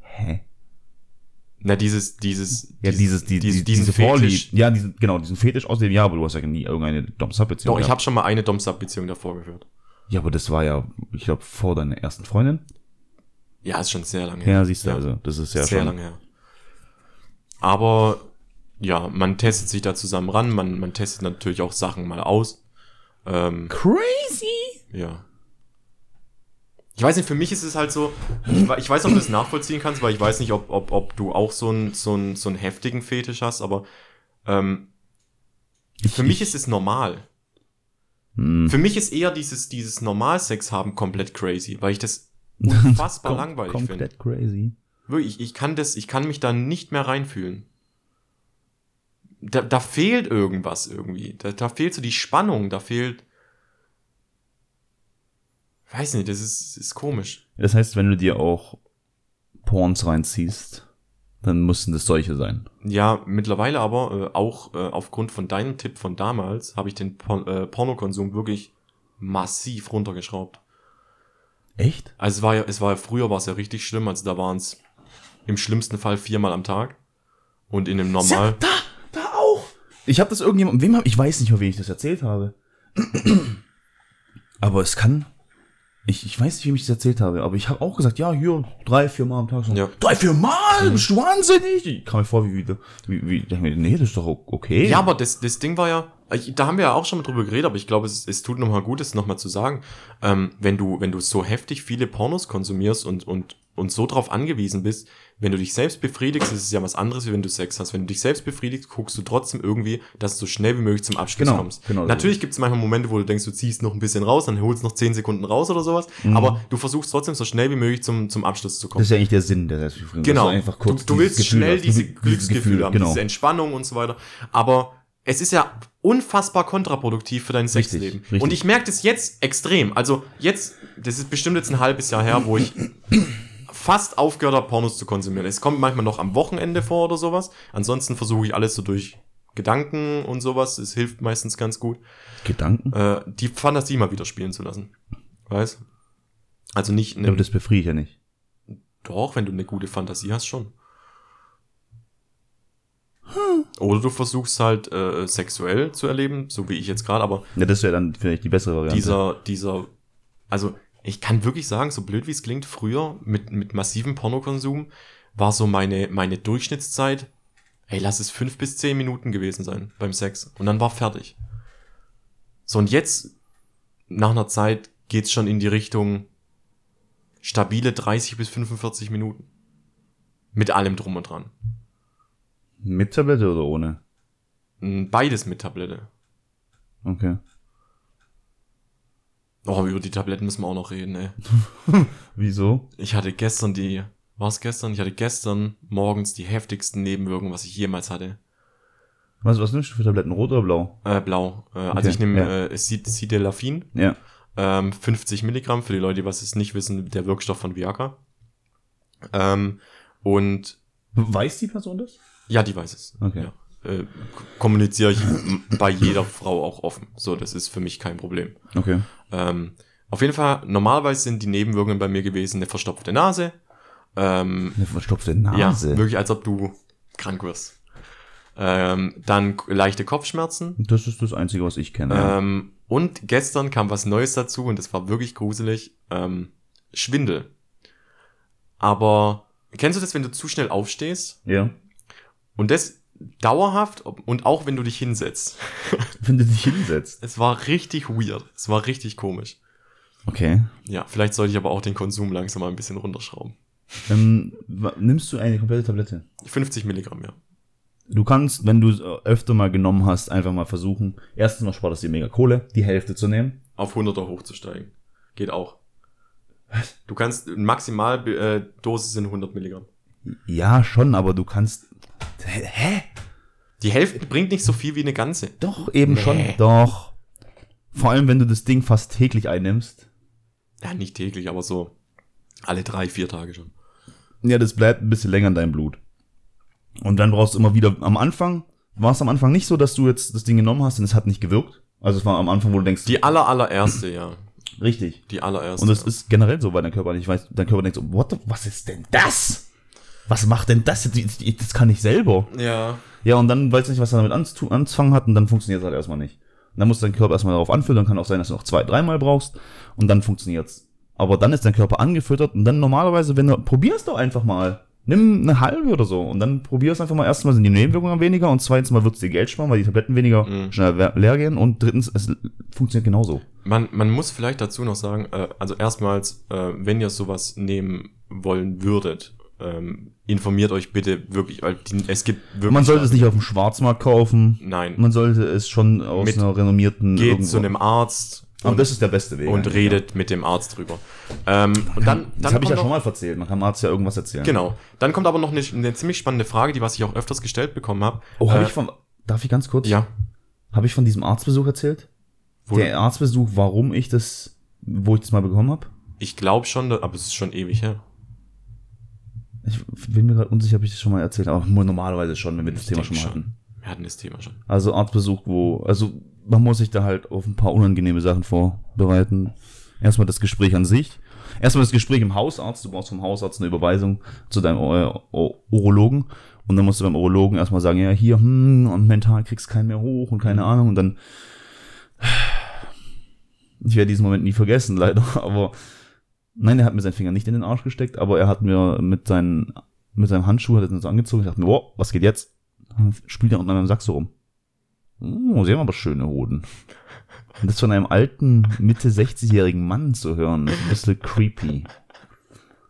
Speaker 1: Hä?
Speaker 2: Na, dieses, dieses,
Speaker 1: Ja, dieses, die,
Speaker 2: dies-
Speaker 1: die, diese
Speaker 2: Fetisch.
Speaker 1: Vorlieb. Ja, diesen, genau, diesen Fetisch aus dem Jahr, aber du hast ja nie irgendeine Dom-Sub-Beziehung.
Speaker 2: Doch, ich habe schon mal eine Dom-Sub-Beziehung davor geführt.
Speaker 1: Ja, aber das war ja, ich glaube, vor deiner ersten Freundin.
Speaker 2: Ja, ist schon sehr lange
Speaker 1: Ja, siehst du, also, das ist ja
Speaker 2: sehr
Speaker 1: schon.
Speaker 2: lange her. Aber ja, man testet sich da zusammen ran, man, man testet natürlich auch Sachen mal aus. Ähm,
Speaker 1: Crazy!
Speaker 2: ja. Ich weiß nicht, für mich ist es halt so, ich, we- ich weiß nicht, ob du das nachvollziehen kannst, weil ich weiß nicht, ob, ob, ob du auch so einen so einen- so einen heftigen Fetisch hast, aber ähm, für mich ist es normal.
Speaker 1: Hm.
Speaker 2: Für mich ist eher dieses, dieses Normalsex haben komplett crazy, weil ich das unfassbar langweilig finde.
Speaker 1: Komplett crazy.
Speaker 2: Wirklich, ich kann das, ich kann mich da nicht mehr reinfühlen. Da, da fehlt irgendwas irgendwie. Da, da fehlt so die Spannung, da fehlt. Weiß nicht, das ist, ist komisch.
Speaker 1: Das heißt, wenn du dir auch Porns reinziehst, dann müssten das solche sein.
Speaker 2: Ja, mittlerweile aber, äh, auch äh, aufgrund von deinem Tipp von damals, habe ich den Por äh, Pornokonsum wirklich massiv runtergeschraubt.
Speaker 1: Echt?
Speaker 2: Also es war ja, es war ja früher war es ja richtig schlimm, also da waren es im schlimmsten Fall viermal am Tag. Und in einem normal.
Speaker 1: da, da auch. Ich habe das irgendjemand, wem hab, ich weiß nicht mehr, wem ich das erzählt habe. Aber es kann, ich, ich weiß nicht, wem ich das erzählt habe, aber ich habe auch gesagt, ja, hier, drei, vier Mal am Tag. So,
Speaker 2: Ja.
Speaker 1: Drei, vier Mal? Bist du wahnsinnig? Ich kam mir vor, wie, wie, wie, wie nee, das ist doch okay.
Speaker 2: Ja, aber das, das Ding war ja, ich, da haben wir ja auch schon mal drüber geredet, aber ich glaube, es, es tut nochmal gut, es nochmal zu sagen. Ähm, wenn du, wenn du so heftig viele Pornos konsumierst und, und, und so drauf angewiesen bist, wenn du dich selbst befriedigst, ist es ja was anderes, wie wenn du Sex hast. Wenn du dich selbst befriedigst, guckst du trotzdem irgendwie, dass du so schnell wie möglich zum Abschluss
Speaker 1: Genau,
Speaker 2: kommst.
Speaker 1: genau so.
Speaker 2: Natürlich gibt es manchmal Momente, wo du denkst, du ziehst noch ein bisschen raus, dann holst noch 10 Sekunden raus oder sowas, aber du versuchst trotzdem so schnell wie möglich zum, zum Abschluss zu kommen.
Speaker 1: Das ist ja eigentlich der Sinn der Selbstbefriedigung.
Speaker 2: Genau.
Speaker 1: Einfach kurz
Speaker 2: du, du willst
Speaker 1: Gefühl
Speaker 2: schnell
Speaker 1: hast.
Speaker 2: diese Glücksgefühle haben,
Speaker 1: genau.
Speaker 2: diese Entspannung und so weiter. Aber es ist ja unfassbar kontraproduktiv für dein Sexleben.
Speaker 1: richtig.
Speaker 2: Und ich merke das jetzt extrem. Also jetzt, das ist bestimmt jetzt ein halbes Jahr her, wo ich fast aufgehört habe, Pornos zu konsumieren. Es kommt manchmal noch am Wochenende vor oder sowas. Ansonsten versuche ich alles so durch Gedanken und sowas. Es hilft meistens ganz gut,
Speaker 1: Gedanken?
Speaker 2: äh, die Fantasie mal wieder spielen zu lassen. Weißt? Also nicht,
Speaker 1: Aber das befriedigt ja nicht.
Speaker 2: doch, wenn du eine gute Fantasie hast, schon. Oder du versuchst halt äh, sexuell zu erleben, so wie ich jetzt gerade, aber
Speaker 1: Ja, das wäre dann vielleicht die bessere Variante.
Speaker 2: dieser, dieser, also ich kann wirklich sagen, so blöd wie es klingt, früher mit, mit massivem Pornokonsum war so meine, meine Durchschnittszeit, ey, lass es fünf bis zehn Minuten gewesen sein beim Sex. Und dann war fertig. So, und jetzt, nach einer Zeit, geht's schon in die Richtung stabile 30 bis 45 Minuten. Mit allem drum und dran.
Speaker 1: Mit Tablette oder ohne?
Speaker 2: Mm, Beides mit Tablette.
Speaker 1: Okay.
Speaker 2: Oh, über die Tabletten müssen wir auch noch reden, ey.
Speaker 1: Wieso?
Speaker 2: Ich hatte gestern die, war es gestern? Ich hatte gestern morgens die heftigsten Nebenwirkungen, was ich jemals hatte.
Speaker 1: Was, was nimmst du für Tabletten? Rot oder blau?
Speaker 2: Äh, blau. Äh, also
Speaker 1: Okay,
Speaker 2: ich nehme
Speaker 1: ja.
Speaker 2: äh, Sid- Sildenafin,
Speaker 1: Ja.
Speaker 2: ähm, 50 Milligramm, für die Leute, die was es nicht wissen, der Wirkstoff von Viagra. Ähm, und
Speaker 1: Weiß die Person das?
Speaker 2: ja, die weiß es.
Speaker 1: Okay.
Speaker 2: Ja. Äh, k- kommuniziere ich m- bei jeder Frau auch offen. So, das ist für mich kein Problem.
Speaker 1: Okay.
Speaker 2: Ähm, auf jeden Fall, normalerweise sind die Nebenwirkungen bei mir gewesen eine verstopfte Nase, Ähm,
Speaker 1: Eine verstopfte
Speaker 2: ja,
Speaker 1: Nase.
Speaker 2: wirklich, als ob du krank wirst. Ähm, dann leichte Kopfschmerzen.
Speaker 1: das ist das Einzige, was ich kenne. ja.
Speaker 2: Ähm, und gestern kam was Neues dazu und das war wirklich gruselig. Ähm, Schwindel. Aber kennst du das, wenn du zu schnell aufstehst?
Speaker 1: ja.
Speaker 2: Und das dauerhaft und auch wenn du dich hinsetzt.
Speaker 1: Wenn du dich hinsetzt.
Speaker 2: Es war richtig weird. Es war richtig komisch.
Speaker 1: Okay.
Speaker 2: Ja, vielleicht sollte ich aber auch den Konsum langsam mal ein bisschen runterschrauben.
Speaker 1: Ähm, nimmst du eine komplette Tablette?
Speaker 2: 50 Milligramm, ja.
Speaker 1: Du kannst, wenn du es öfter mal genommen hast, einfach mal versuchen. Erstens mal spart es dir mega Kohle, die Hälfte zu nehmen.
Speaker 2: Auf 100er hochzusteigen. Geht auch. Du kannst, Maximaldosis äh, Dosis sind 100 Milligramm.
Speaker 1: Ja, schon, aber du kannst. Hä?
Speaker 2: Die Hälfte bringt nicht so viel wie eine ganze.
Speaker 1: Doch, eben
Speaker 2: Nee.
Speaker 1: schon. Doch. Vor allem, wenn du das Ding fast täglich einnimmst.
Speaker 2: Ja, nicht täglich, aber so alle drei, vier Tage schon.
Speaker 1: Ja, das bleibt ein bisschen länger in deinem Blut. Und dann brauchst du immer wieder, am Anfang, war es am Anfang nicht so, dass du jetzt das Ding genommen hast und es hat nicht gewirkt. Also es war am Anfang, wo du denkst,
Speaker 2: Die aller, allererste, ja.
Speaker 1: richtig.
Speaker 2: Die allererste.
Speaker 1: Und das
Speaker 2: ja.
Speaker 1: ist generell so bei deinem Körper. Ich weiß, dein Körper denkt so, what the, was ist denn das? Was macht denn das? jetzt? Das kann ich selber.
Speaker 2: Ja.
Speaker 1: Ja, und dann weiß nicht, was er damit anzu- anzufangen hat und dann funktioniert es halt erstmal nicht. Und dann muss dein Körper erstmal darauf anfüllen, dann kann auch sein, dass du noch zwei, dreimal brauchst und dann funktioniert's. Aber dann ist dein Körper angefüttert und dann normalerweise, wenn du, probier's doch einfach mal. Nimm eine halbe oder so und dann probier's einfach mal. Erstmal sind die Nebenwirkungen weniger und zweitens mal wird's dir Geld sparen, weil die Tabletten weniger
Speaker 2: Mhm.
Speaker 1: schnell leer gehen und drittens, es funktioniert genauso.
Speaker 2: Man, man muss vielleicht dazu noch sagen, äh, also erstmals, äh, wenn ihr sowas nehmen wollen würdet, ähm, informiert euch bitte wirklich, weil die, es gibt wirklich.
Speaker 1: Man sollte es nicht auf dem Schwarzmarkt kaufen.
Speaker 2: Nein.
Speaker 1: Man sollte es schon aus
Speaker 2: Mit-
Speaker 1: einer renommierten
Speaker 2: Geht
Speaker 1: irgendwo-
Speaker 2: zu einem Arzt
Speaker 1: Aber
Speaker 2: und,
Speaker 1: das ist der beste Weg.
Speaker 2: und redet mit dem Arzt drüber. Ähm, und dann,
Speaker 1: Das
Speaker 2: dann
Speaker 1: habe ich ja
Speaker 2: kommt
Speaker 1: schon
Speaker 2: noch-
Speaker 1: mal erzählt. Man kann dem Arzt ja irgendwas erzählen.
Speaker 2: Genau. Dann kommt aber noch eine, eine ziemlich spannende Frage, die was ich auch öfters gestellt bekommen habe.
Speaker 1: Oh, habe
Speaker 2: Äh,
Speaker 1: ich von. Darf ich ganz kurz?
Speaker 2: Ja.
Speaker 1: Habe ich von diesem Arztbesuch erzählt?
Speaker 2: Wo,
Speaker 1: Der Arztbesuch, warum ich das, wo ich das mal bekommen habe?
Speaker 2: ich glaube schon, aber es ist schon ewig her.
Speaker 1: Ich bin mir gerade unsicher, ob ich das schon mal erzählt habe. Aber normalerweise schon, wenn wir das
Speaker 2: Ich
Speaker 1: Thema schon mal
Speaker 2: schon.
Speaker 1: hatten.
Speaker 2: Wir hatten das Thema schon.
Speaker 1: Also Arztbesuch, wo, also man muss sich da halt auf ein paar unangenehme Sachen vorbereiten. Erstmal das Gespräch an sich. Erstmal das Gespräch im Hausarzt. Du brauchst vom Hausarzt eine Überweisung zu deinem Urologen. Und dann musst du beim Urologen erstmal sagen, ja, hier, hm, und mental kriegst keinen mehr hoch und keine Ahnung. Und dann, ich werde diesen Moment nie vergessen, leider. Aber nein, er hat mir seinen Finger nicht in den Arsch gesteckt, aber er hat mir mit seinen, mit seinem Handschuh, hat er uns angezogen. Ich dachte mir, wow, was geht jetzt? Dann Spielt er unter meinem Sack so rum. Oh, sie haben aber schöne Hoden. Und das von einem alten, Mitte 60-jährigen Mann zu hören, ist ein bisschen creepy.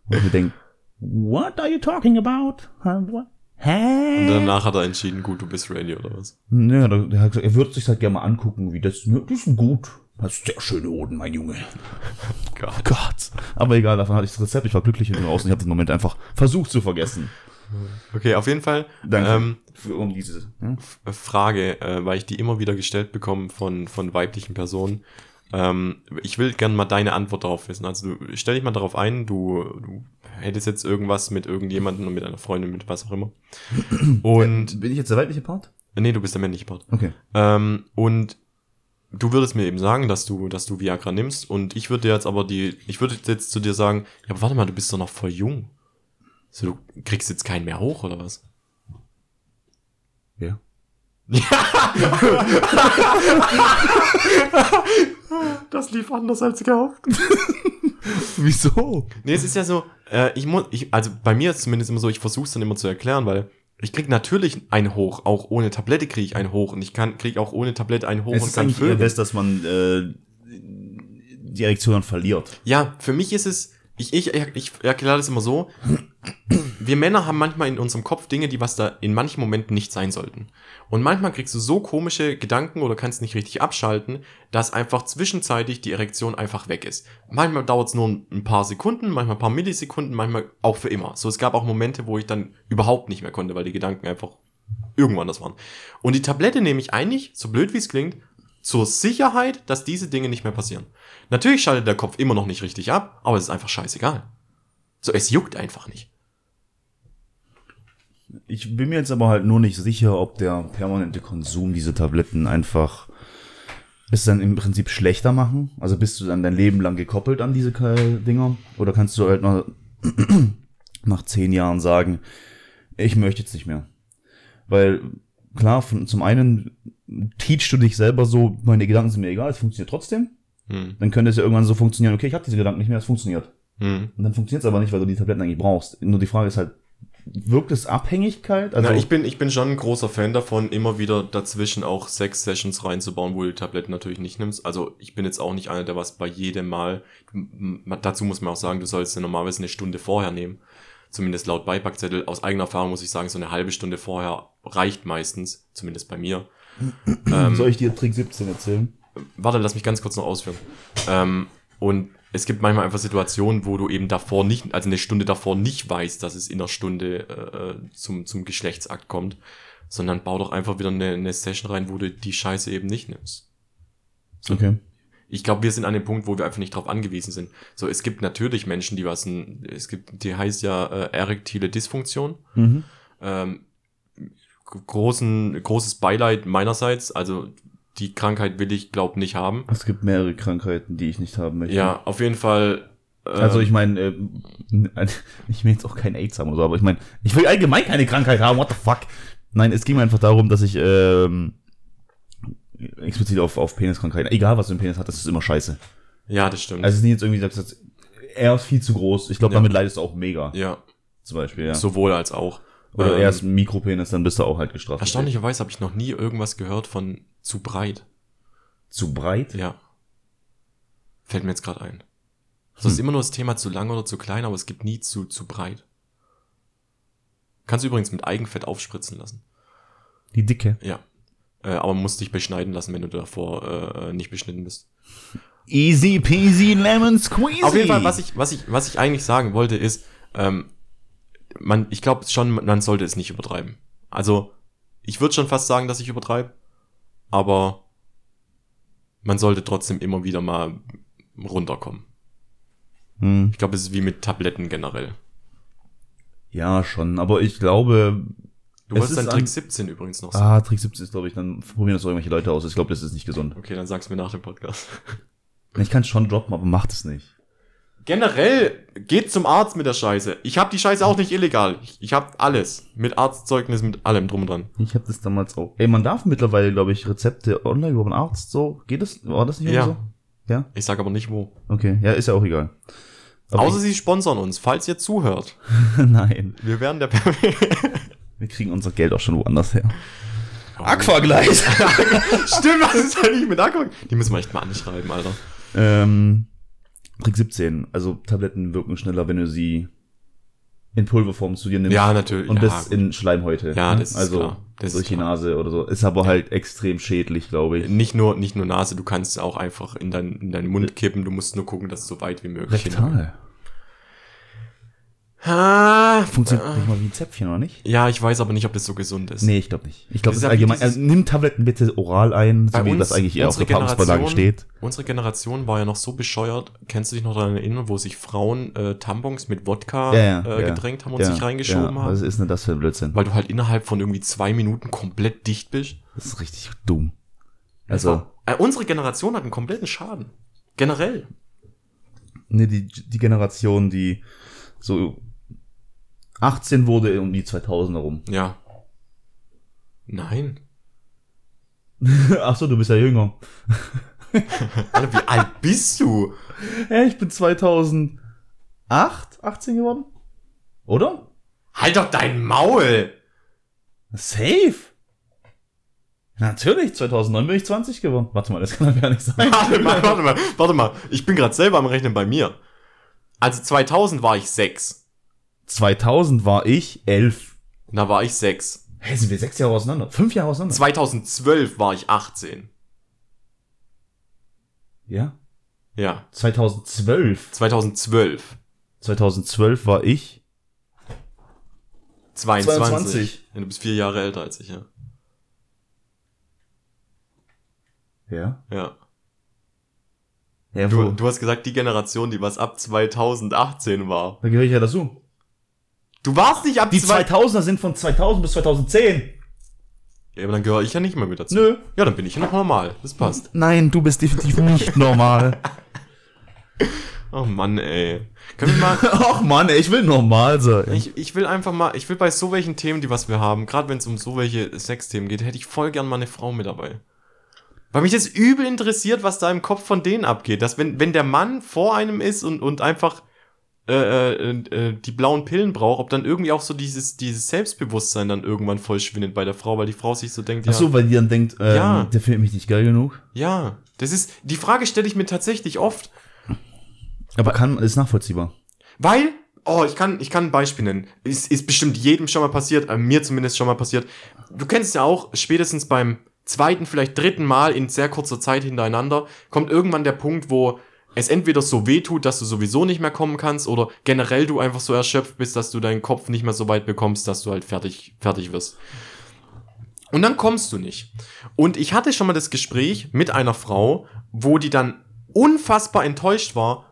Speaker 1: Und ich mir denke, what are you talking about? What?
Speaker 2: Und
Speaker 1: Hä?
Speaker 2: danach hat er entschieden, gut, du bist ready oder was?
Speaker 1: Ja, der, der hat gesagt, er würde sich halt gerne mal angucken, wie das, ne, die sind gut. Das ist sehr schöne Hoden, mein Junge.
Speaker 2: Gott.
Speaker 1: Oh Gott. Aber egal, davon hatte ich das Rezept, ich war glücklich hinten raus und ich habe den Moment einfach versucht zu vergessen.
Speaker 2: Okay, auf jeden Fall.
Speaker 1: Danke.
Speaker 2: Ähm,
Speaker 1: Für, um diese?
Speaker 2: F- Frage, äh, weil ich die immer wieder gestellt bekomme von, von weiblichen Personen. Ähm, ich will gerne mal deine Antwort darauf wissen. Also du stell dich mal darauf ein, du, du hättest jetzt irgendwas mit irgendjemandem und mit einer Freundin, mit was auch immer. Und
Speaker 1: Bin ich jetzt der weibliche Part?
Speaker 2: nee, du bist der männliche Part.
Speaker 1: Okay.
Speaker 2: Ähm, und du würdest mir eben sagen, dass du, dass du Viagra nimmst. Und ich würde dir jetzt aber die, ich würde jetzt zu dir sagen, ja, aber warte mal, du bist doch noch voll jung. So, du kriegst jetzt keinen mehr hoch, oder was?
Speaker 1: Ja.
Speaker 2: Das lief anders als gehofft.
Speaker 1: Wieso?
Speaker 2: Nee, es ist ja so, äh, ich muss, ich, also bei mir ist es zumindest immer so, ich versuche es dann immer zu erklären, weil ich krieg natürlich einen hoch, auch ohne Tablette kriege ich einen hoch und ich kann krieg auch ohne Tablette einen hoch
Speaker 1: Es
Speaker 2: und
Speaker 1: ist
Speaker 2: kann
Speaker 1: eigentlich eher das, dass man äh, die Erektion verliert.
Speaker 2: Ja, für mich ist es, ich, ich, ich erkläre das immer so, wir Männer haben manchmal in unserem Kopf Dinge, die was da in manchen Momenten nicht sein sollten. Und manchmal kriegst du so komische Gedanken oder kannst nicht richtig abschalten, dass einfach zwischenzeitig die Erektion einfach weg ist. Manchmal dauert es nur ein paar Sekunden, manchmal ein paar Millisekunden, manchmal auch für immer. So, es gab auch Momente, wo ich dann überhaupt nicht mehr konnte, weil die Gedanken einfach irgendwann das waren. Und die Tablette nehme ich eigentlich, so blöd wie es klingt, zur Sicherheit, dass diese Dinge nicht mehr passieren. Natürlich schaltet der Kopf immer noch nicht richtig ab, aber es ist einfach scheißegal. So, es juckt einfach nicht.
Speaker 1: Ich bin mir jetzt aber halt nur nicht sicher, ob der permanente Konsum dieser Tabletten einfach es dann im Prinzip schlechter machen. Also bist du dann dein Leben lang gekoppelt an diese Dinger? Oder kannst du halt mal nach zehn Jahren sagen, ich möchte jetzt nicht mehr. Weil, klar, von, zum einen teachst du dich selber so, meine Gedanken sind mir egal, es funktioniert trotzdem.
Speaker 2: Hm.
Speaker 1: Dann könnte es ja irgendwann so funktionieren, okay, ich habe diese Gedanken nicht mehr, es funktioniert.
Speaker 2: Hm.
Speaker 1: Und dann funktioniert es aber nicht, weil du die Tabletten eigentlich brauchst. Nur die Frage ist halt, wirkt es Abhängigkeit? Also,
Speaker 2: Na, ich bin, ich bin schon ein großer Fan davon, immer wieder dazwischen auch sechs Sessions reinzubauen, wo du die Tabletten natürlich nicht nimmst. Also ich bin jetzt auch nicht einer, der was bei jedem Mal, dazu muss man auch sagen, du sollst ja normalerweise eine Stunde vorher nehmen. Zumindest laut Beipackzettel. Aus eigener Erfahrung muss ich sagen, so eine halbe Stunde vorher reicht meistens, zumindest bei mir. ähm,
Speaker 1: soll ich dir Trick 17 erzählen?
Speaker 2: warte, lass mich ganz kurz noch ausführen. Ähm, und es gibt manchmal einfach Situationen, wo du eben davor nicht, also eine Stunde davor nicht weißt, dass es in einer Stunde äh, zum, zum Geschlechtsakt kommt, sondern bau doch einfach wieder eine, eine Session rein, wo du die Scheiße eben nicht nimmst.
Speaker 1: Okay.
Speaker 2: Ich glaube, wir sind an dem Punkt, wo wir einfach nicht drauf angewiesen sind. So, es gibt natürlich Menschen, die was, es gibt, die heißt ja äh, erektile Dysfunktion.
Speaker 1: Mhm.
Speaker 2: Ähm, großen, großes Beileid meinerseits. Also die Krankheit will ich, glaube nicht haben.
Speaker 1: Es gibt mehrere Krankheiten, die ich nicht haben möchte.
Speaker 2: Ja, auf jeden Fall. äh,
Speaker 1: Also ich meine, äh, ich will jetzt auch kein AIDS haben oder so, aber ich meine, ich will allgemein keine Krankheit haben, what the fuck? Nein, es ging mir einfach darum, dass ich ähm, explizit auf, auf Peniskrankheiten, egal was du im Penis hat, das ist immer scheiße.
Speaker 2: Ja, das stimmt.
Speaker 1: Also es ist nicht jetzt irgendwie, dass das er ist viel zu groß. Ich glaube,
Speaker 2: Ja.
Speaker 1: damit leidest du auch mega.
Speaker 2: ja,
Speaker 1: Zum Beispiel, ja.
Speaker 2: sowohl als auch.
Speaker 1: Oder
Speaker 2: Ähm,
Speaker 1: er ist ein Mikropenis, dann bist du auch halt gestraft.
Speaker 2: Erstaunlicherweise habe ich noch nie irgendwas gehört von zu breit.
Speaker 1: Zu breit?
Speaker 2: Ja. Fällt mir jetzt gerade ein. Also es ist immer nur das Thema zu lang oder zu klein, aber es gibt nie zu, zu breit. Kannst du übrigens mit Eigenfett aufspritzen lassen.
Speaker 1: Die Dicke.
Speaker 2: Ja. Äh, aber musst dich beschneiden lassen, wenn du davor äh, nicht beschnitten bist.
Speaker 1: Easy peasy lemon squeezy.
Speaker 2: Auf jeden Fall, was ich, was ich, was ich eigentlich sagen wollte, ist, ähm, man, ich glaube schon, man sollte es nicht übertreiben. Also, ich würde schon fast sagen, dass ich übertreibe, aber man sollte trotzdem immer wieder mal runterkommen.
Speaker 1: Hm.
Speaker 2: Ich glaube, es ist wie mit Tabletten generell.
Speaker 1: Ja, schon. Aber ich glaube,
Speaker 2: Du
Speaker 1: Es
Speaker 2: wolltest deinen Trick
Speaker 1: an-
Speaker 2: 17 übrigens noch sagen.
Speaker 1: ah, Trick 17 ist, glaube ich, dann probieren das auch irgendwelche Leute aus. Ich glaube, das ist nicht gesund.
Speaker 2: Okay, dann sag's mir nach dem Podcast.
Speaker 1: Ich kann es schon droppen, aber macht es nicht.
Speaker 2: Generell, geht zum Arzt mit der Scheiße. Ich habe die Scheiße auch nicht illegal. Ich, ich habe alles. Mit Arztzeugnis, mit allem drum und dran.
Speaker 1: Ich habe das damals auch. Ey, man darf mittlerweile, glaube ich, Rezepte online über einen Arzt so. Geht das? War das nicht
Speaker 2: Ja.
Speaker 1: so? Ja?
Speaker 2: Ich sag aber nicht wo.
Speaker 1: Okay. Ja, ist ja auch egal. Aber
Speaker 2: Außer sie sponsern uns, falls ihr zuhört.
Speaker 1: nein.
Speaker 2: Wir werden der
Speaker 1: Wir kriegen unser Geld auch schon woanders her. Aquagleis.
Speaker 2: Stimmt, was ist eigentlich mit Aqua? Die müssen wir echt mal anschreiben, Alter.
Speaker 1: ähm, Trick 17. Also Tabletten wirken schneller, wenn du sie in Pulverform zu dir nimmst.
Speaker 2: Ja, natürlich.
Speaker 1: Und
Speaker 2: ja,
Speaker 1: das
Speaker 2: gut.
Speaker 1: in Schleimhäute.
Speaker 2: Ja,
Speaker 1: ne?
Speaker 2: das ist
Speaker 1: also
Speaker 2: klar. Das
Speaker 1: durch
Speaker 2: ist
Speaker 1: die
Speaker 2: klar.
Speaker 1: Nase oder so. Ist aber halt extrem schädlich, glaube ich.
Speaker 2: nicht nur, nicht nur Nase, du kannst auch einfach in, dein, in deinen Mund kippen. Du musst nur gucken, dass es so weit wie möglich
Speaker 1: Rektal.
Speaker 2: Ah,
Speaker 1: Funktioniert nicht mal wie ein Zäpfchen, oder nicht?
Speaker 2: Ja, ich weiß aber nicht, ob das so gesund ist.
Speaker 1: Nee, ich glaube nicht. Ich glaube,
Speaker 2: Das ist ja
Speaker 1: allgemein. Also, nimm Tabletten bitte oral ein, so wie
Speaker 2: uns-
Speaker 1: das eigentlich eher auf der Packungsbeilage steht.
Speaker 2: Unsere Generation war ja noch so bescheuert. Kennst du dich noch daran erinnern, wo sich Frauen äh, Tampons mit Wodka
Speaker 1: Ja, ja,
Speaker 2: äh,
Speaker 1: ja.
Speaker 2: gedrängt haben und
Speaker 1: ja,
Speaker 2: sich reingeschoben
Speaker 1: ja,
Speaker 2: haben?
Speaker 1: Was ist denn das für ein Blödsinn?
Speaker 2: Weil du halt innerhalb von irgendwie zwei Minuten komplett dicht bist.
Speaker 1: Das ist richtig dumm. Also,
Speaker 2: äh, unsere Generation hat einen kompletten Schaden. Generell.
Speaker 1: ne, die, die Generation, die so 18 wurde um die 2000er rum.
Speaker 2: Ja. Nein.
Speaker 1: Ach so, du bist ja jünger.
Speaker 2: Alter, wie alt bist du?
Speaker 1: Hä, ich bin 2008, 18 geworden? Oder?
Speaker 2: Halt doch dein Maul!
Speaker 1: Safe. Natürlich, 2009 bin ich 20 geworden. Warte mal, das kann doch gar nicht sein.
Speaker 2: Warte mal, warte mal, warte mal. Ich bin gerade selber am Rechnen bei mir. Also 2000 war ich sechs.
Speaker 1: 2000 war ich 11.
Speaker 2: Da war ich sechs.
Speaker 1: Hä, sind wir sechs Jahre auseinander? Fünf Jahre auseinander?
Speaker 2: 2012 war ich 18.
Speaker 1: Ja.
Speaker 2: Ja,
Speaker 1: 2012.
Speaker 2: 2012.
Speaker 1: 2012 war ich
Speaker 2: 22.
Speaker 1: 22.
Speaker 2: Ja, du bist vier Jahre älter als ich, ja.
Speaker 1: Ja.
Speaker 2: Ja.
Speaker 1: Ja,
Speaker 2: Du, du hast gesagt, die Generation, die was ab 2018 war.
Speaker 1: Da gehöre ich ja dazu.
Speaker 2: Du warst nicht ab
Speaker 1: Die
Speaker 2: zwei-
Speaker 1: 2000er sind von 2000 bis 2010.
Speaker 2: Ja, aber dann gehöre ich ja nicht mehr mit dazu.
Speaker 1: Nö.
Speaker 2: Ja, dann bin ich ja noch normal. Das passt.
Speaker 1: Nein, du bist definitiv nicht normal.
Speaker 2: Oh Mann, ey. Können wir mal.
Speaker 1: Ach Mann, ey, ich will normal sein.
Speaker 2: Ich, ich will einfach mal, ich will bei so welchen Themen, die was wir haben, gerade wenn es um so welche Sexthemen geht, hätte ich voll gern mal eine Frau mit dabei. Weil mich das übel interessiert, was da im Kopf von denen abgeht. Dass wenn, wenn der Mann vor einem ist und, und einfach äh, äh, äh, die blauen Pillen braucht, ob dann irgendwie auch so dieses, dieses Selbstbewusstsein dann irgendwann voll schwindet bei der Frau, weil die Frau sich so denkt, ja,
Speaker 1: Ach so, weil die dann denkt, ähm,
Speaker 2: Ja.
Speaker 1: der findet mich nicht geil genug.
Speaker 2: ja, das ist, die Frage stelle ich mir tatsächlich oft,
Speaker 1: Aber kann, ist nachvollziehbar.
Speaker 2: Weil, oh, ich kann, ich kann ein Beispiel nennen. Ist, ist bestimmt jedem schon mal passiert, äh, mir zumindest schon mal passiert. Du kennst es ja auch, spätestens beim zweiten, vielleicht dritten Mal in sehr kurzer Zeit hintereinander, kommt irgendwann der Punkt, wo es entweder so weh tut, dass du sowieso nicht mehr kommen kannst, oder generell du einfach so erschöpft bist, dass du deinen Kopf nicht mehr so weit bekommst, dass du halt fertig, fertig wirst. Und dann kommst du nicht. Und ich hatte schon mal das Gespräch mit einer Frau, wo die dann unfassbar enttäuscht war,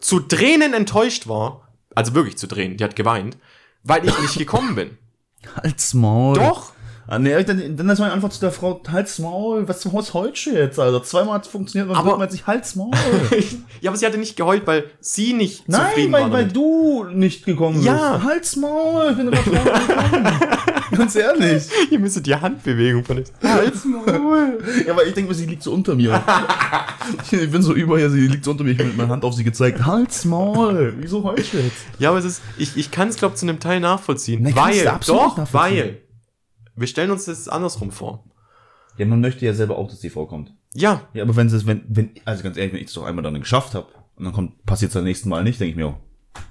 Speaker 2: zu Tränen enttäuscht war, also wirklich zu Tränen, die hat geweint, weil ich nicht gekommen bin.
Speaker 1: Halt's Maul.
Speaker 2: Doch!
Speaker 1: Ah, nee, dann, dann ist meine Antwort zu der Frau, halt's Maul, was zum Haus heute jetzt, Alter? Zweimal hat's funktioniert,
Speaker 2: Aber-
Speaker 1: aber man sich halt's Maul.
Speaker 2: ja, aber sie hatte nicht geheult, weil sie nicht
Speaker 1: Nein,
Speaker 2: zufrieden war
Speaker 1: weil, weil
Speaker 2: damit.
Speaker 1: du nicht gekommen
Speaker 2: Ja.
Speaker 1: bist. Halt's Maul, ich bin immer. Ganz ehrlich.
Speaker 2: Ihr müsstet die Handbewegung von euch.
Speaker 1: Halt's Maul. Ja, aber ich denke mir, sie liegt so unter mir. ich bin so über ihr, sie liegt so unter mir, ich habe mit meiner Hand auf sie gezeigt. Halt's Maul. Wieso heulst du jetzt?
Speaker 2: Ja, aber es ist, ich, ich kann es, glaube ich, zu einem Teil nachvollziehen.
Speaker 1: Nein,
Speaker 2: weil,
Speaker 1: du
Speaker 2: doch,
Speaker 1: nachvollziehen.
Speaker 2: weil. Wir stellen uns das andersrum vor.
Speaker 1: Ja, man möchte ja selber auch, dass sie vorkommt.
Speaker 2: Ja,
Speaker 1: Ja, aber wenn es, wenn, wenn, also ganz ehrlich, wenn ich es doch einmal dann geschafft habe und dann kommt, passiert es beim nächsten Mal nicht, denke ich mir, oh,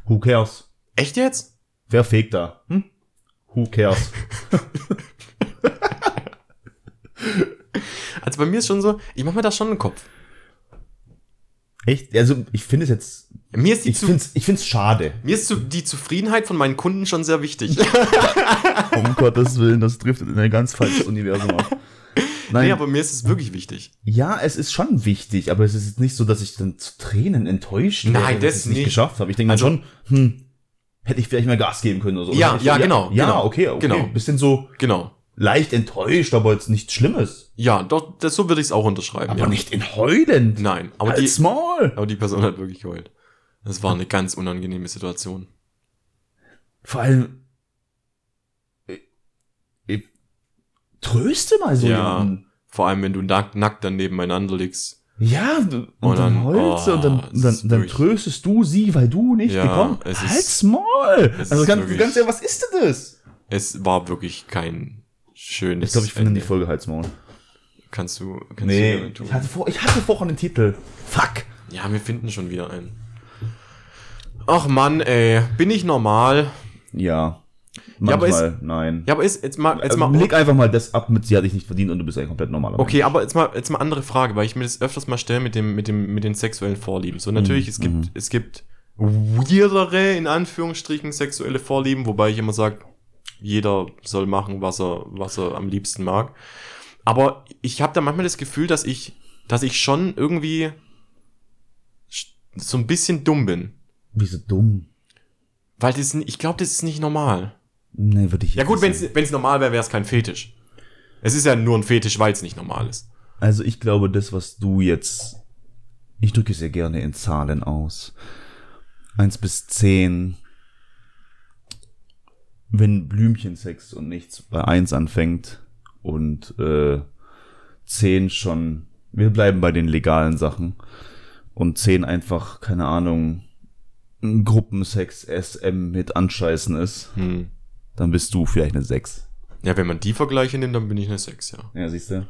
Speaker 1: who cares?
Speaker 2: echt jetzt?
Speaker 1: Wer fegt da? Hm? Who cares?
Speaker 2: Also bei mir ist schon so, ich mache mir da schon einen Kopf.
Speaker 1: Echt? Also, ich finde es jetzt,
Speaker 2: Mir ist die,
Speaker 1: ich finde es ich find's schade.
Speaker 2: mir ist zu, die Zufriedenheit von meinen Kunden schon sehr wichtig.
Speaker 1: Um Gottes Willen, das driftet in ein ganz falsches Universum ab. Nein,
Speaker 2: nee, aber mir ist es wirklich wichtig.
Speaker 1: ja, es ist schon wichtig, aber es ist jetzt nicht so, dass ich dann zu Tränen enttäuscht
Speaker 2: Nein,
Speaker 1: wäre, dass
Speaker 2: das
Speaker 1: ich es nicht
Speaker 2: nicht.
Speaker 1: geschafft habe. Ich denke mir
Speaker 2: Also-
Speaker 1: schon, hm, hätte ich vielleicht mal Gas geben können oder so.
Speaker 2: Ja,
Speaker 1: Oder
Speaker 2: ja,
Speaker 1: ich-
Speaker 2: genau,
Speaker 1: Ja,
Speaker 2: genau,
Speaker 1: okay, okay.
Speaker 2: genau.
Speaker 1: Bisschen so
Speaker 2: Genau.
Speaker 1: Leicht enttäuscht, aber jetzt nichts Schlimmes.
Speaker 2: Ja, doch, das, so würde ich es auch unterschreiben.
Speaker 1: Aber
Speaker 2: ja.
Speaker 1: nicht in heulend.
Speaker 2: Nein, aber
Speaker 1: Als
Speaker 2: die,
Speaker 1: Maul.
Speaker 2: aber die Person hat wirklich geheult. Das war eine ganz unangenehme Situation.
Speaker 1: Vor allem, ich, ich, tröste mal so
Speaker 2: Ja.
Speaker 1: jemanden.
Speaker 2: Vor allem, wenn du nackt, nackt dann nebeneinander liegst.
Speaker 1: Ja, und,
Speaker 2: Und
Speaker 1: dann
Speaker 2: dann-
Speaker 1: heulst
Speaker 2: oh,
Speaker 1: und dann, dann, dann tröstest du sie, weil du nicht
Speaker 2: Ja,
Speaker 1: gekommen
Speaker 2: es ist-
Speaker 1: Halt's Maul.
Speaker 2: es
Speaker 1: Also ganz, ganz ehrlich, was ist denn das?
Speaker 2: Es war wirklich kein schönes
Speaker 1: Ich glaube, ich finde die. Folge Halt's Maul.
Speaker 2: Kannst du, kannst du
Speaker 1: Nee,
Speaker 2: tun.
Speaker 1: ich hatte, vor, ich hatte vorher den Titel. Fuck.
Speaker 2: Ja, wir finden schon wieder einen. Ach Mann, ey. Bin ich normal?
Speaker 1: Ja.
Speaker 2: Ja, aber
Speaker 1: Manchmal, nein.
Speaker 2: Ja, aber ist jetzt mal, jetzt
Speaker 1: also,
Speaker 2: mal.
Speaker 1: leg einfach mal das ab mit, sie hat dich nicht verdient und du bist ein komplett normaler
Speaker 2: Okay, aber jetzt mal, jetzt mal andere Frage, weil ich mir das öfters mal stelle mit dem, mit dem, mit den sexuellen Vorlieben. So, natürlich,
Speaker 1: Mhm,
Speaker 2: es gibt, es gibt weirdere, in Anführungsstrichen, sexuelle Vorlieben, wobei ich immer sage, jeder soll machen, was er, was er am liebsten mag. Aber ich habe da manchmal das Gefühl, dass ich, dass ich schon irgendwie so ein bisschen dumm bin.
Speaker 1: Wieso dumm?
Speaker 2: Weil das, ich glaube, das ist nicht normal.
Speaker 1: Nee, würde ich
Speaker 2: Ja gut, wenn es normal wäre, wäre es kein Fetisch. Es ist ja nur ein Fetisch, weil es nicht normal ist.
Speaker 1: Also ich glaube, das, was du jetzt, ich drücke es ja gerne in Zahlen aus. Eins bis zehn. Wenn Blümchensex und nichts bei eins anfängt und äh, zehn schon, wir bleiben bei den legalen Sachen und zehn einfach, keine Ahnung, Gruppensex SM mit Anscheißen ist,
Speaker 2: Hm.
Speaker 1: dann bist du vielleicht eine sechs.
Speaker 2: Ja, wenn man die Vergleiche nimmt, dann bin ich eine 6, ja.
Speaker 1: Ja, siehst du?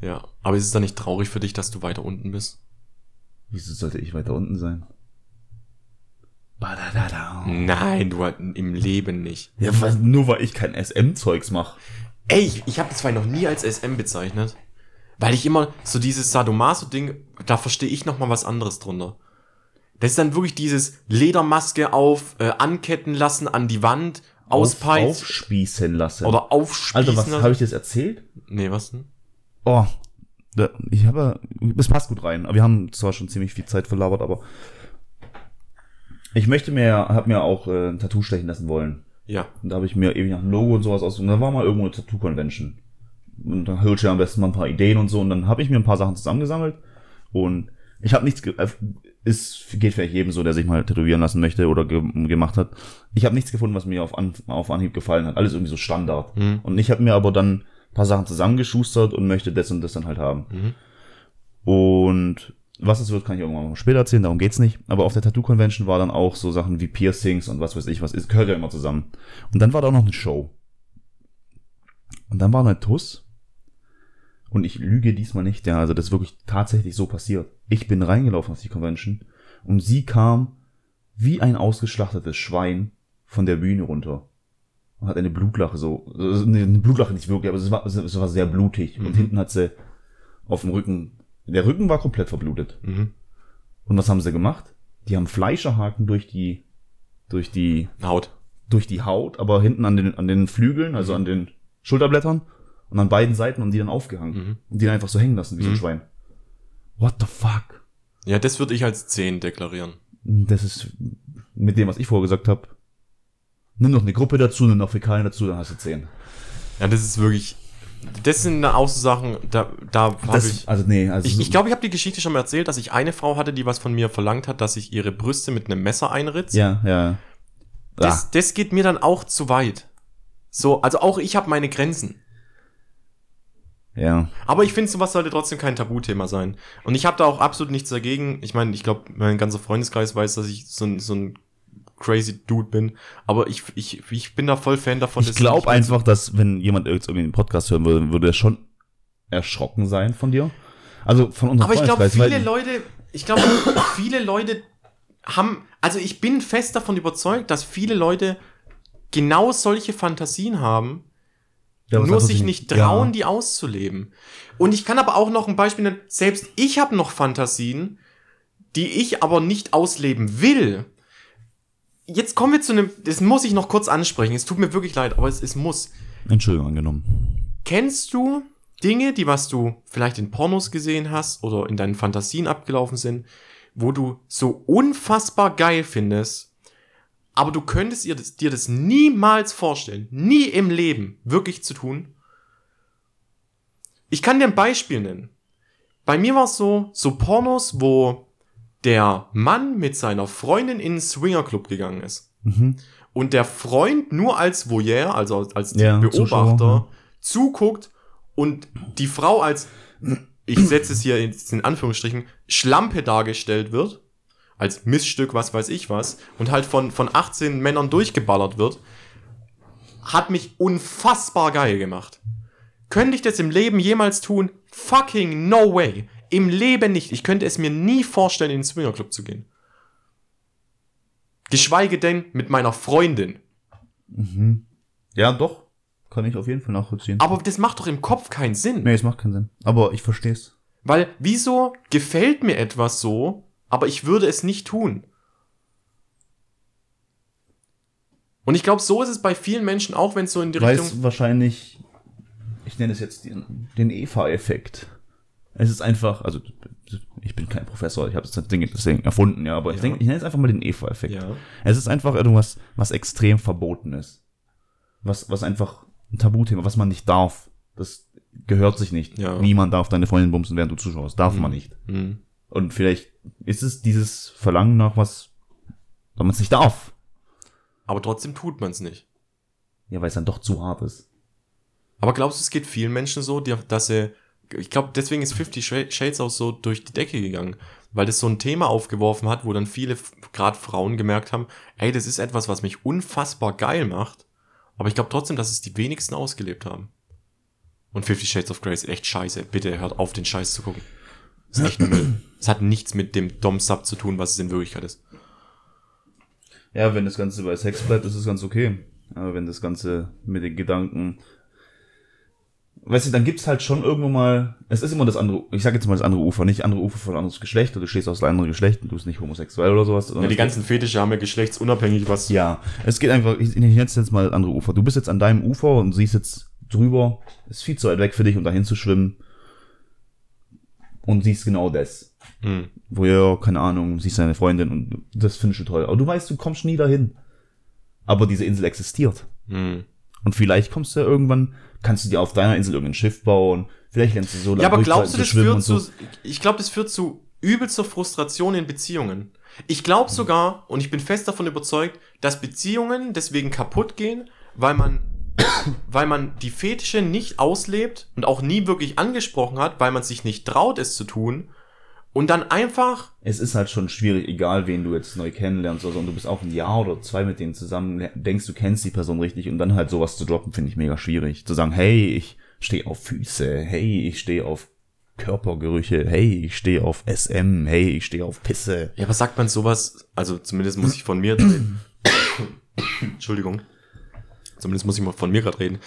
Speaker 2: Ja. Aber ist es dann nicht traurig für dich, dass du weiter unten bist?
Speaker 1: Wieso sollte ich weiter unten sein? Badadada.
Speaker 2: Nein, du halt im Leben nicht.
Speaker 1: Ja, was, nur weil ich kein SM-Zeugs mache.
Speaker 2: Ey, ich, ich habe das zwar noch nie als SM bezeichnet, weil ich immer so dieses Sadomaso-Ding, da verstehe ich noch mal was anderes drunter. Das ist dann wirklich dieses Ledermaske auf, äh, anketten lassen an die Wand, auspeizen
Speaker 1: Aufspießen lassen.
Speaker 2: oder aufspießen
Speaker 1: Alter, was
Speaker 2: lassen.
Speaker 1: habe ich dir das erzählt?
Speaker 2: Nee, was denn?
Speaker 1: Oh, ich habe, das passt gut rein. Aber wir haben zwar schon ziemlich viel Zeit verlabert, aber ich möchte mir, habe mir auch äh, ein Tattoo stechen lassen wollen.
Speaker 2: Ja.
Speaker 1: Und da habe ich mir ewig nach einem Logo und sowas aus. Und da war mal irgendwo eine Tattoo-Convention. Und dann du ja am besten mal ein paar Ideen und so. Und dann habe ich mir ein paar Sachen zusammengesammelt. Und Ich habe nichts, ge- äh, ist, geht vielleicht jedem so, der sich mal tätowieren lassen möchte oder ge gemacht hat. Ich habe nichts gefunden, was mir auf, An auf Anhieb gefallen hat. Alles irgendwie so Standard.
Speaker 2: Mhm.
Speaker 1: Und ich habe mir aber dann ein paar Sachen zusammengeschustert und möchte das und das dann halt haben.
Speaker 2: Mhm.
Speaker 1: Und was es wird, kann ich irgendwann mal später erzählen, darum geht's nicht. Aber auf der Tattoo Convention war dann auch so Sachen wie Piercings und was weiß ich, was ist, gehört ja immer zusammen. Und dann war da auch noch eine Show. Und dann war eine Tuss. Und ich lüge diesmal nicht, ja, also das ist wirklich tatsächlich so passiert. Ich bin reingelaufen auf die Convention und sie kam wie ein ausgeschlachtetes Schwein von der Bühne runter. Und hat eine Blutlache so, also nee, eine Blutlache nicht wirklich, aber es war, es war sehr blutig. Und hinten hat sie auf dem Rücken, der Rücken war komplett verblutet.
Speaker 2: Mhm.
Speaker 1: Und was haben sie gemacht? Die haben Fleischerhaken durch die, durch die,
Speaker 2: Haut.
Speaker 1: durch die Haut, aber hinten an den, an den Flügeln, also an den Schulterblättern und an beiden Seiten und die dann aufgehangen.
Speaker 2: Mhm.
Speaker 1: Und die dann einfach so hängen lassen, wie so ein
Speaker 2: Mhm.
Speaker 1: Schwein. What the fuck?
Speaker 2: Ja, das würde ich als 10 deklarieren.
Speaker 1: Das ist mit dem, was ich vorher gesagt habe. Nimm noch eine Gruppe dazu, nimm noch Fäkalien dazu, dann hast du zehn.
Speaker 2: Ja, das ist wirklich. Das sind auch so Sachen, da, da habe ich.
Speaker 1: also nee, also
Speaker 2: Ich, ich glaube, ich habe die Geschichte schon mal erzählt, dass ich eine Frau hatte, die was von mir verlangt hat, dass ich ihre Brüste mit einem Messer einritze.
Speaker 1: ja, ja.
Speaker 2: Das,
Speaker 1: Ah,
Speaker 2: das geht mir dann auch zu weit. So, also auch ich habe meine Grenzen.
Speaker 1: ja.
Speaker 2: Aber ich finde, sowas sollte trotzdem kein Tabuthema sein. Und ich habe da auch absolut nichts dagegen. Ich meine, ich glaube, mein ganzer Freundeskreis weiß, dass ich so ein, so ein crazy Dude bin. Aber ich, ich, ich bin da voll Fan davon.
Speaker 1: Ich glaube einfach, dass wenn jemand jetzt irgendwie den Podcast hören würde, würde er schon erschrocken sein von dir. Also von unserem
Speaker 2: Aber ich glaube, viele Leute, ich glaube, viele Leute haben, also ich bin fest davon überzeugt, dass viele Leute genau solche Fantasien haben,
Speaker 1: Ja,
Speaker 2: nur sich nicht trauen,
Speaker 1: ja.
Speaker 2: die auszuleben. Und ich kann aber auch noch ein Beispiel nennen, selbst ich habe noch Fantasien, die ich aber nicht ausleben will. Jetzt kommen wir zu einem, das muss ich noch kurz ansprechen, es tut mir wirklich leid, aber es, es muss.
Speaker 1: Entschuldigung angenommen.
Speaker 2: Kennst du Dinge, die was du vielleicht in Pornos gesehen hast oder in deinen Fantasien abgelaufen sind, wo du so unfassbar geil findest, aber du könntest ihr das, dir das niemals vorstellen, nie im Leben wirklich zu tun? Ich kann dir ein Beispiel nennen. Bei mir war es so, so Pornos, wo der Mann mit seiner Freundin in einen Swingerclub gegangen ist
Speaker 1: Mhm.
Speaker 2: und der Freund nur als Voyeur, also als
Speaker 1: Ja,
Speaker 2: Beobachter,
Speaker 1: Zuschauer,
Speaker 2: zuguckt und die Frau als, ich setze es hier in, in Anführungsstrichen, Schlampe dargestellt wird, als Missstück, was weiß ich was, und halt von, von 18 Männern durchgeballert wird, hat mich unfassbar geil gemacht. Könnte ich das im Leben jemals tun? Fucking no way. Im Leben nicht. Ich könnte es mir nie vorstellen, in den Swingerclub zu gehen. Geschweige denn mit meiner Freundin.
Speaker 1: Mhm. Ja, doch. Kann ich auf jeden Fall nachvollziehen.
Speaker 2: Aber das macht doch im Kopf keinen Sinn.
Speaker 1: nee, es macht keinen Sinn. Aber ich verstehe es.
Speaker 2: Weil, wieso gefällt mir etwas so, aber ich würde es nicht tun? Und ich glaube, so ist es bei vielen Menschen auch, wenn es so in die
Speaker 1: Weil
Speaker 2: Richtung.
Speaker 1: wahrscheinlich, ich nenne es jetzt den, den Eva-Effekt. Es ist einfach, also ich bin kein Professor, ich habe das Ding deswegen erfunden, ja, aber ich
Speaker 2: Ja.
Speaker 1: denke, ich nenne es einfach mal den Eva-Effekt.
Speaker 2: Ja.
Speaker 1: Es ist einfach irgendwas, was extrem verboten ist. Was, was einfach ein Tabuthema, was man nicht darf. Das gehört sich nicht.
Speaker 2: Ja.
Speaker 1: Niemand darf deine Freundin bumsen, während du zuschaust. Darf
Speaker 2: Mhm.
Speaker 1: man nicht.
Speaker 2: Hm.
Speaker 1: Und vielleicht ist es dieses Verlangen nach was, weil man es nicht darf.
Speaker 2: Aber trotzdem tut man es nicht.
Speaker 1: Ja, weil es dann doch zu hart ist.
Speaker 2: Aber glaubst du, es geht vielen Menschen so, die, dass sie. Ich glaube, deswegen ist Fifty Shades auch so durch die Decke gegangen. Weil das so ein Thema aufgeworfen hat, wo dann viele, gerade Frauen, gemerkt haben, ey, das ist etwas, was mich unfassbar geil macht. Aber ich glaube trotzdem, dass es die wenigsten ausgelebt haben. Und Fifty Shades of Grey ist echt scheiße. Bitte hört auf, den Scheiß zu gucken. Das ist echt Müll. Es hat nichts mit dem Dom-Sub zu tun, was es in Wirklichkeit ist.
Speaker 1: Ja, wenn das Ganze bei Sex bleibt, ist es ganz okay. Aber wenn das Ganze mit den Gedanken. Weißt du, dann gibt's halt schon irgendwo mal. Es ist immer das andere, ich sag jetzt mal das andere Ufer, nicht andere Ufer von anderes Geschlecht, oder du stehst aus einem anderen Geschlecht und du bist nicht homosexuell oder sowas.
Speaker 2: Ja, die ganzen Fetische haben ja geschlechtsunabhängig was.
Speaker 1: Ja, es geht einfach, ich, ich nenne jetzt mal das andere Ufer. Du bist jetzt an deinem Ufer und siehst jetzt drüber, ist viel zu weit weg für dich, um dahin zu schwimmen. Und siehst genau das.
Speaker 2: Hm.
Speaker 1: Wo ja, keine Ahnung, siehst deine Freundin und das findest du toll. Aber du weißt, du kommst nie dahin. Aber diese Insel existiert.
Speaker 2: Hm.
Speaker 1: Und vielleicht kommst du ja irgendwann, kannst du dir auf deiner Insel irgendein Schiff bauen. Vielleicht lernst du so lange
Speaker 2: Ja, aber glaubst du, das führt
Speaker 1: so.
Speaker 2: zu, ich glaube, das führt zu übel zur Frustration in Beziehungen. Ich glaube sogar, und ich bin fest davon überzeugt, dass Beziehungen deswegen kaputt gehen, weil man, weil man die Fetische nicht auslebt und auch nie wirklich angesprochen hat, weil man sich nicht traut, es zu tun. Und dann einfach,
Speaker 1: Es ist halt schon schwierig, egal wen du jetzt neu kennenlernst oder so, und du bist auch ein Jahr oder zwei mit denen zusammen, denkst du kennst die Person richtig und dann halt sowas zu droppen, finde ich mega schwierig. Zu sagen, hey, ich stehe auf Füße, hey, ich stehe auf Körpergerüche, hey, ich stehe auf SM, hey, ich stehe auf Pisse.
Speaker 2: ja, was sagt man sowas? Also zumindest muss ich von mir reden. Entschuldigung. Zumindest muss ich mal von mir gerade reden.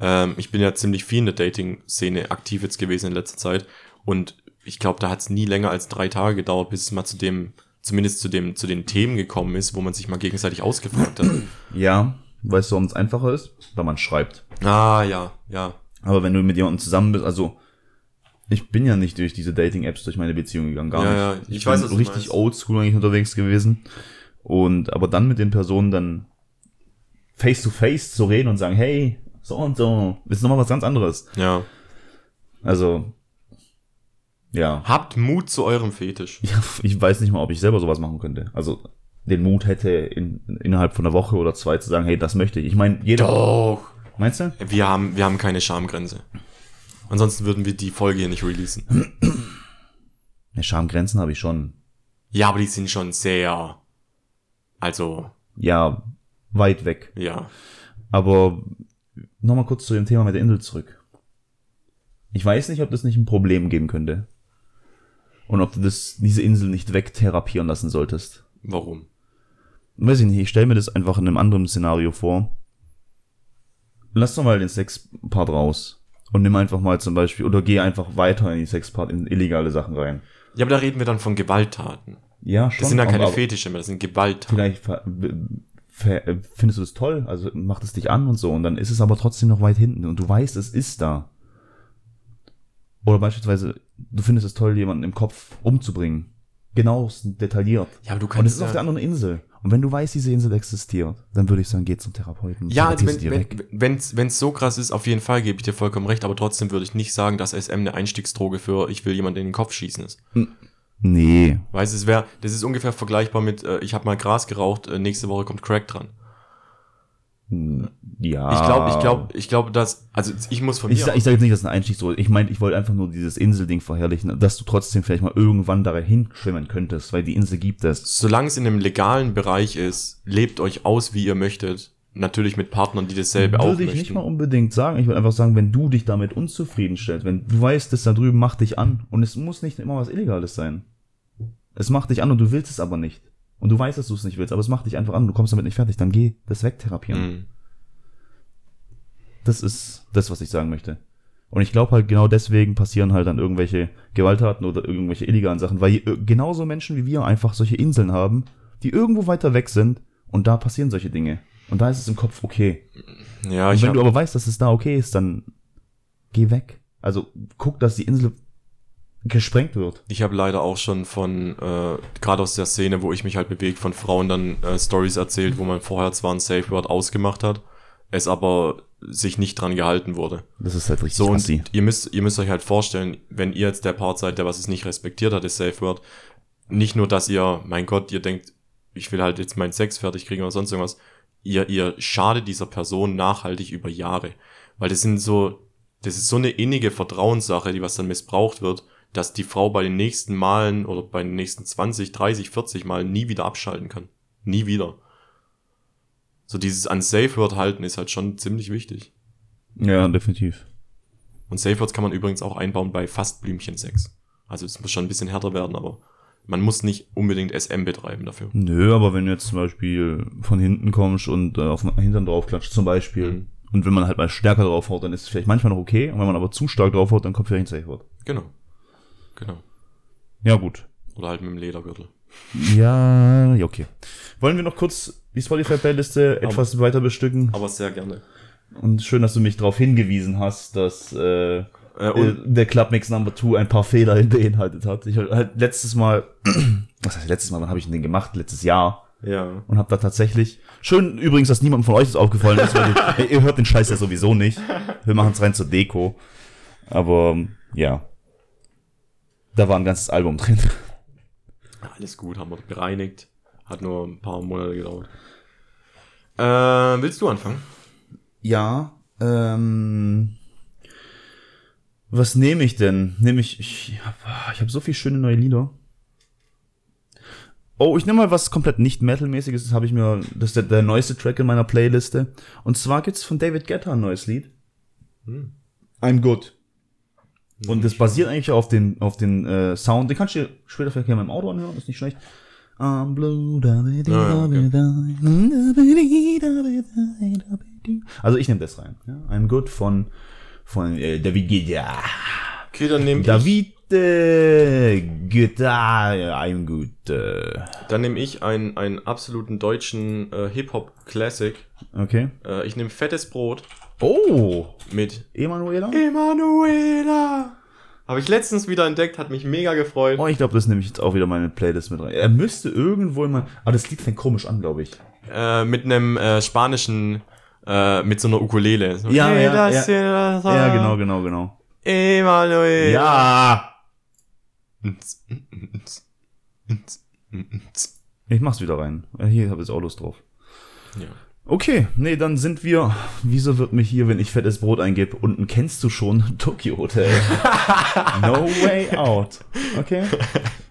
Speaker 2: Ähm, ich bin ja ziemlich viel in der Dating-Szene aktiv jetzt gewesen in letzter Zeit und ich glaube, da hat es nie länger als drei Tage gedauert, bis es mal zu dem, zumindest zu dem, zu den Themen gekommen ist, wo man sich mal gegenseitig ausgefragt hat.
Speaker 1: Ja, weißt du, warum es einfacher ist? Weil man schreibt.
Speaker 2: ah, ja, ja.
Speaker 1: Aber wenn du mit jemandem zusammen bist, also ich bin ja nicht durch diese Dating-Apps durch meine Beziehung gegangen, gar
Speaker 2: Ja,
Speaker 1: nicht.
Speaker 2: ja, ich
Speaker 1: ich
Speaker 2: weiß,
Speaker 1: bin
Speaker 2: was du
Speaker 1: richtig oldschool eigentlich unterwegs gewesen. Und aber dann mit den Personen dann face to face zu reden und sagen, hey, so und so, ist nochmal was ganz anderes.
Speaker 2: Ja.
Speaker 1: Also, ja.
Speaker 2: Habt Mut zu eurem Fetisch.
Speaker 1: ja. Ich weiß nicht mal, ob ich selber sowas machen könnte. Also den Mut hätte, in, innerhalb von einer Woche oder zwei zu sagen, hey, das möchte ich. Ich meine, jeder.
Speaker 2: Doch.
Speaker 1: Meinst du?
Speaker 2: Wir haben, wir haben keine Schamgrenze. Ansonsten würden wir die Folge hier nicht releasen.
Speaker 1: Ne, Schamgrenzen habe ich schon.
Speaker 2: Ja, aber die sind schon sehr, also,
Speaker 1: Ja, weit weg.
Speaker 2: ja.
Speaker 1: Aber nochmal kurz zu dem Thema mit der Insel zurück. Ich weiß nicht, ob das nicht ein Problem geben könnte. Und ob du das, diese Insel nicht wegtherapieren lassen solltest.
Speaker 2: Warum?
Speaker 1: Weiß ich nicht, ich stelle mir das einfach in einem anderen Szenario vor. Lass doch mal den Sexpart raus. Und nimm einfach mal zum Beispiel, oder geh einfach weiter in die Sexpart, in illegale Sachen rein.
Speaker 2: Ja, aber da reden wir dann von Gewalttaten.
Speaker 1: Ja, schon.
Speaker 2: Das sind dann keine Fetische mehr, das sind Gewalttaten.
Speaker 1: Vielleicht findest du das toll, also macht es dich an und so, und dann ist es aber trotzdem noch weit hinten und du weißt, es ist da. Oder beispielsweise, du findest es toll, jemanden im Kopf umzubringen. Genau, detailliert.
Speaker 2: Ja, aber du
Speaker 1: Und
Speaker 2: kannst
Speaker 1: es ist auf der anderen Insel. Und wenn du weißt, diese Insel existiert, dann würde ich sagen, geh zum Therapeuten.
Speaker 2: ja also wenn,
Speaker 1: die
Speaker 2: wenn, wenn's, so krass ist, auf jeden Fall gebe ich dir vollkommen recht, aber trotzdem würde ich nicht sagen, dass SM eine Einstiegsdroge für ich will jemanden in den Kopf schießen ist.
Speaker 1: Nee.
Speaker 2: Weißt du, es wäre, das ist ungefähr vergleichbar mit, äh, ich habe mal Gras geraucht, äh, nächste Woche kommt Crack dran.
Speaker 1: Ja.
Speaker 2: Ich glaube, ich glaube, ich glaube, dass, also ich muss von
Speaker 1: Ich,
Speaker 2: mir
Speaker 1: sag- ich sage jetzt nicht, dass es ein Einstieg so ist. Ich meine, ich wollte einfach nur dieses Inselding verherrlichen, dass du trotzdem vielleicht mal irgendwann dahin schwimmen könntest, weil die Insel gibt es.
Speaker 2: solange es in einem legalen Bereich ist, lebt euch aus, wie ihr möchtet. Natürlich mit Partnern, die dasselbe auch
Speaker 1: Würde ich
Speaker 2: möchten.
Speaker 1: nicht mal unbedingt sagen. Ich würde einfach sagen, wenn du dich damit unzufrieden stellst, wenn du weißt, das da drüben macht dich an und es muss nicht immer was Illegales sein. Es macht dich an und du willst es aber nicht. Und du weißt, dass du es nicht willst, aber es macht dich einfach an du kommst damit nicht fertig. Dann geh das wegtherapieren.
Speaker 2: Mhm.
Speaker 1: Das ist das, was ich sagen möchte. Und ich glaube halt genau deswegen passieren halt dann irgendwelche Gewalttaten oder irgendwelche illegalen Sachen, weil äh, genauso Menschen wie wir einfach solche Inseln haben, die irgendwo weiter weg sind und da passieren solche Dinge. Und da ist es im Kopf okay.
Speaker 2: Ja,
Speaker 1: Und
Speaker 2: ich
Speaker 1: wenn du aber weißt, dass es da okay ist, dann geh weg. Also guck, dass die Insel gesprengt wird.
Speaker 2: ich hab leider auch schon von, äh, gerade aus der Szene, wo ich mich halt bewegt, von Frauen dann äh, Stories erzählt, wo man vorher zwar ein Safe Word ausgemacht hat, es aber sich nicht dran gehalten wurde.
Speaker 1: Das ist halt richtig
Speaker 2: So, und
Speaker 1: assi.
Speaker 2: ihr müsst, ihr müsst euch halt vorstellen, wenn ihr jetzt der Part seid, der was es nicht respektiert hat, das Safe Word, nicht nur, dass ihr, mein Gott, ihr denkt, ich will halt jetzt meinen Sex fertig kriegen oder sonst irgendwas, ihr, ihr schadet dieser Person nachhaltig über Jahre. Weil das sind so, das ist so eine innige Vertrauenssache, die was dann missbraucht wird, dass die Frau bei den nächsten Malen oder bei den nächsten 20, 30, 40 Malen nie wieder abschalten kann. Nie wieder. So dieses an Safe Word halten ist halt schon ziemlich wichtig.
Speaker 1: Ja, definitiv.
Speaker 2: Und Safe Words kann man übrigens auch einbauen bei Fastblümchen-Sex. Also es muss schon ein bisschen härter werden, aber man muss nicht unbedingt SM betreiben dafür.
Speaker 1: Nö, aber wenn du jetzt zum Beispiel von hinten kommst und äh, auf den Hintern draufklatscht, zum Beispiel,
Speaker 2: Mhm.
Speaker 1: und wenn man halt mal stärker draufhaut, dann ist es vielleicht manchmal noch okay, und wenn man aber zu stark draufhaut, dann kommt vielleicht ein Safe-Wort.
Speaker 2: Genau. Genau.
Speaker 1: Ja, gut.
Speaker 2: Oder halt mit dem Ledergürtel.
Speaker 1: Ja, ja, okay. Wollen wir noch kurz die Spotify-Playliste etwas weiter bestücken?
Speaker 2: Aber sehr gerne.
Speaker 1: Und schön, dass du mich darauf hingewiesen hast, dass äh,
Speaker 2: Äh,
Speaker 1: äh, der Clubmix Number 2 ein paar Fehler beinhaltet hat. Ich halt letztes Mal, was heißt letztes Mal, wann habe ich denn den gemacht? Letztes Jahr.
Speaker 2: ja.
Speaker 1: Und habe da tatsächlich, schön übrigens, dass niemandem von euch das aufgefallen ist, weil ihr, ihr hört den Scheiß ja sowieso nicht. Wir machen es rein zur Deko. Aber ja, da war ein ganzes Album drin.
Speaker 2: Alles gut, haben wir bereinigt. Hat nur ein paar Monate gedauert. Äh, willst du anfangen?
Speaker 1: Ja, ähm, was nehme ich denn? Nehme ich, ich habe ich hab so viele schöne neue Lieder. Oh, ich nehme mal was komplett nicht Metal-mäßiges. Das habe ich mir, das ist der, der neueste Track in meiner Playliste. Und zwar gibt's von David Guetta ein neues Lied. I'm Good. Und das basiert eigentlich auf den, auf den äh, Sound. Den kannst du dir später vielleicht gerne im Auto anhören, ist nicht schlecht. I'm blue, da, da, da,
Speaker 2: Ah,
Speaker 1: da. Also ich nehme das rein. Ja? I'm Good von, von äh, David Guetta.
Speaker 2: Okay, dann nehme ich,
Speaker 1: David äh, Guetta, I'm Good. Äh.
Speaker 2: dann nehm ich einen, einen absoluten deutschen äh, Hip-Hop-Classic.
Speaker 1: Okay.
Speaker 2: Äh, ich nehme fettes Brot
Speaker 1: Oh,
Speaker 2: mit
Speaker 1: Emanuela?
Speaker 2: Emanuela. Habe ich letztens wieder entdeckt, hat mich mega gefreut.
Speaker 1: Oh, ich glaube, das nehme ich jetzt auch wieder meine Playlist mit rein. Er müsste irgendwo immer. Aber das Lied fängt komisch an, glaube ich.
Speaker 2: Äh, mit einem äh, spanischen, äh, mit so einer Ukulele. So,
Speaker 1: Ja,
Speaker 2: "Hey,
Speaker 1: ja,
Speaker 2: das
Speaker 1: ja.
Speaker 2: hier, das
Speaker 1: Ja, genau, genau, genau.
Speaker 2: Emanuela.
Speaker 1: Ja! Ich mach's wieder rein. Äh, Hier habe ich auch Lust drauf.
Speaker 2: Ja.
Speaker 1: Okay, nee, dann sind wir. Wieso wird mir hier, wenn ich fettes Brot eingebe, unten kennst du schon Tokyo Hotel? no way out. Okay?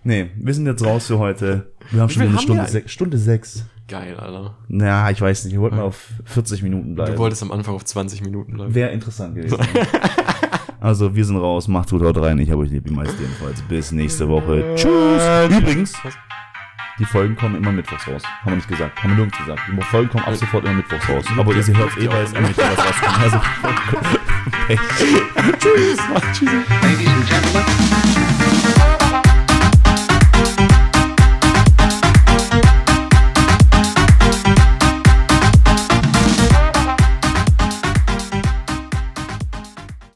Speaker 1: Nee, wir sind jetzt raus für heute. Wir haben schon wieder eine Stunde
Speaker 2: wir
Speaker 1: sechs. Stunde sechs.
Speaker 2: Geil, Alter.
Speaker 1: Na, ich weiß nicht, wir wollten mal auf 40 Minuten bleiben.
Speaker 2: Du wolltest am Anfang auf 20 Minuten bleiben.
Speaker 1: Wäre interessant gewesen. also, wir sind raus. Macht's gut, haut rein. Ich habe euch lieb, die meisten jedenfalls. Bis nächste Woche. Tschüss. Übrigens, die Folgen kommen immer mittwochs raus. Haben wir nicht gesagt. Haben wir nirgends gesagt. Die Folgen kommen ab sofort immer mittwochs raus. Aber ihr hört eh, weil es am Mittwoch was rauskommt. Also, Pech. Tschüss. Tschüss.
Speaker 3: Ladies and gentlemen,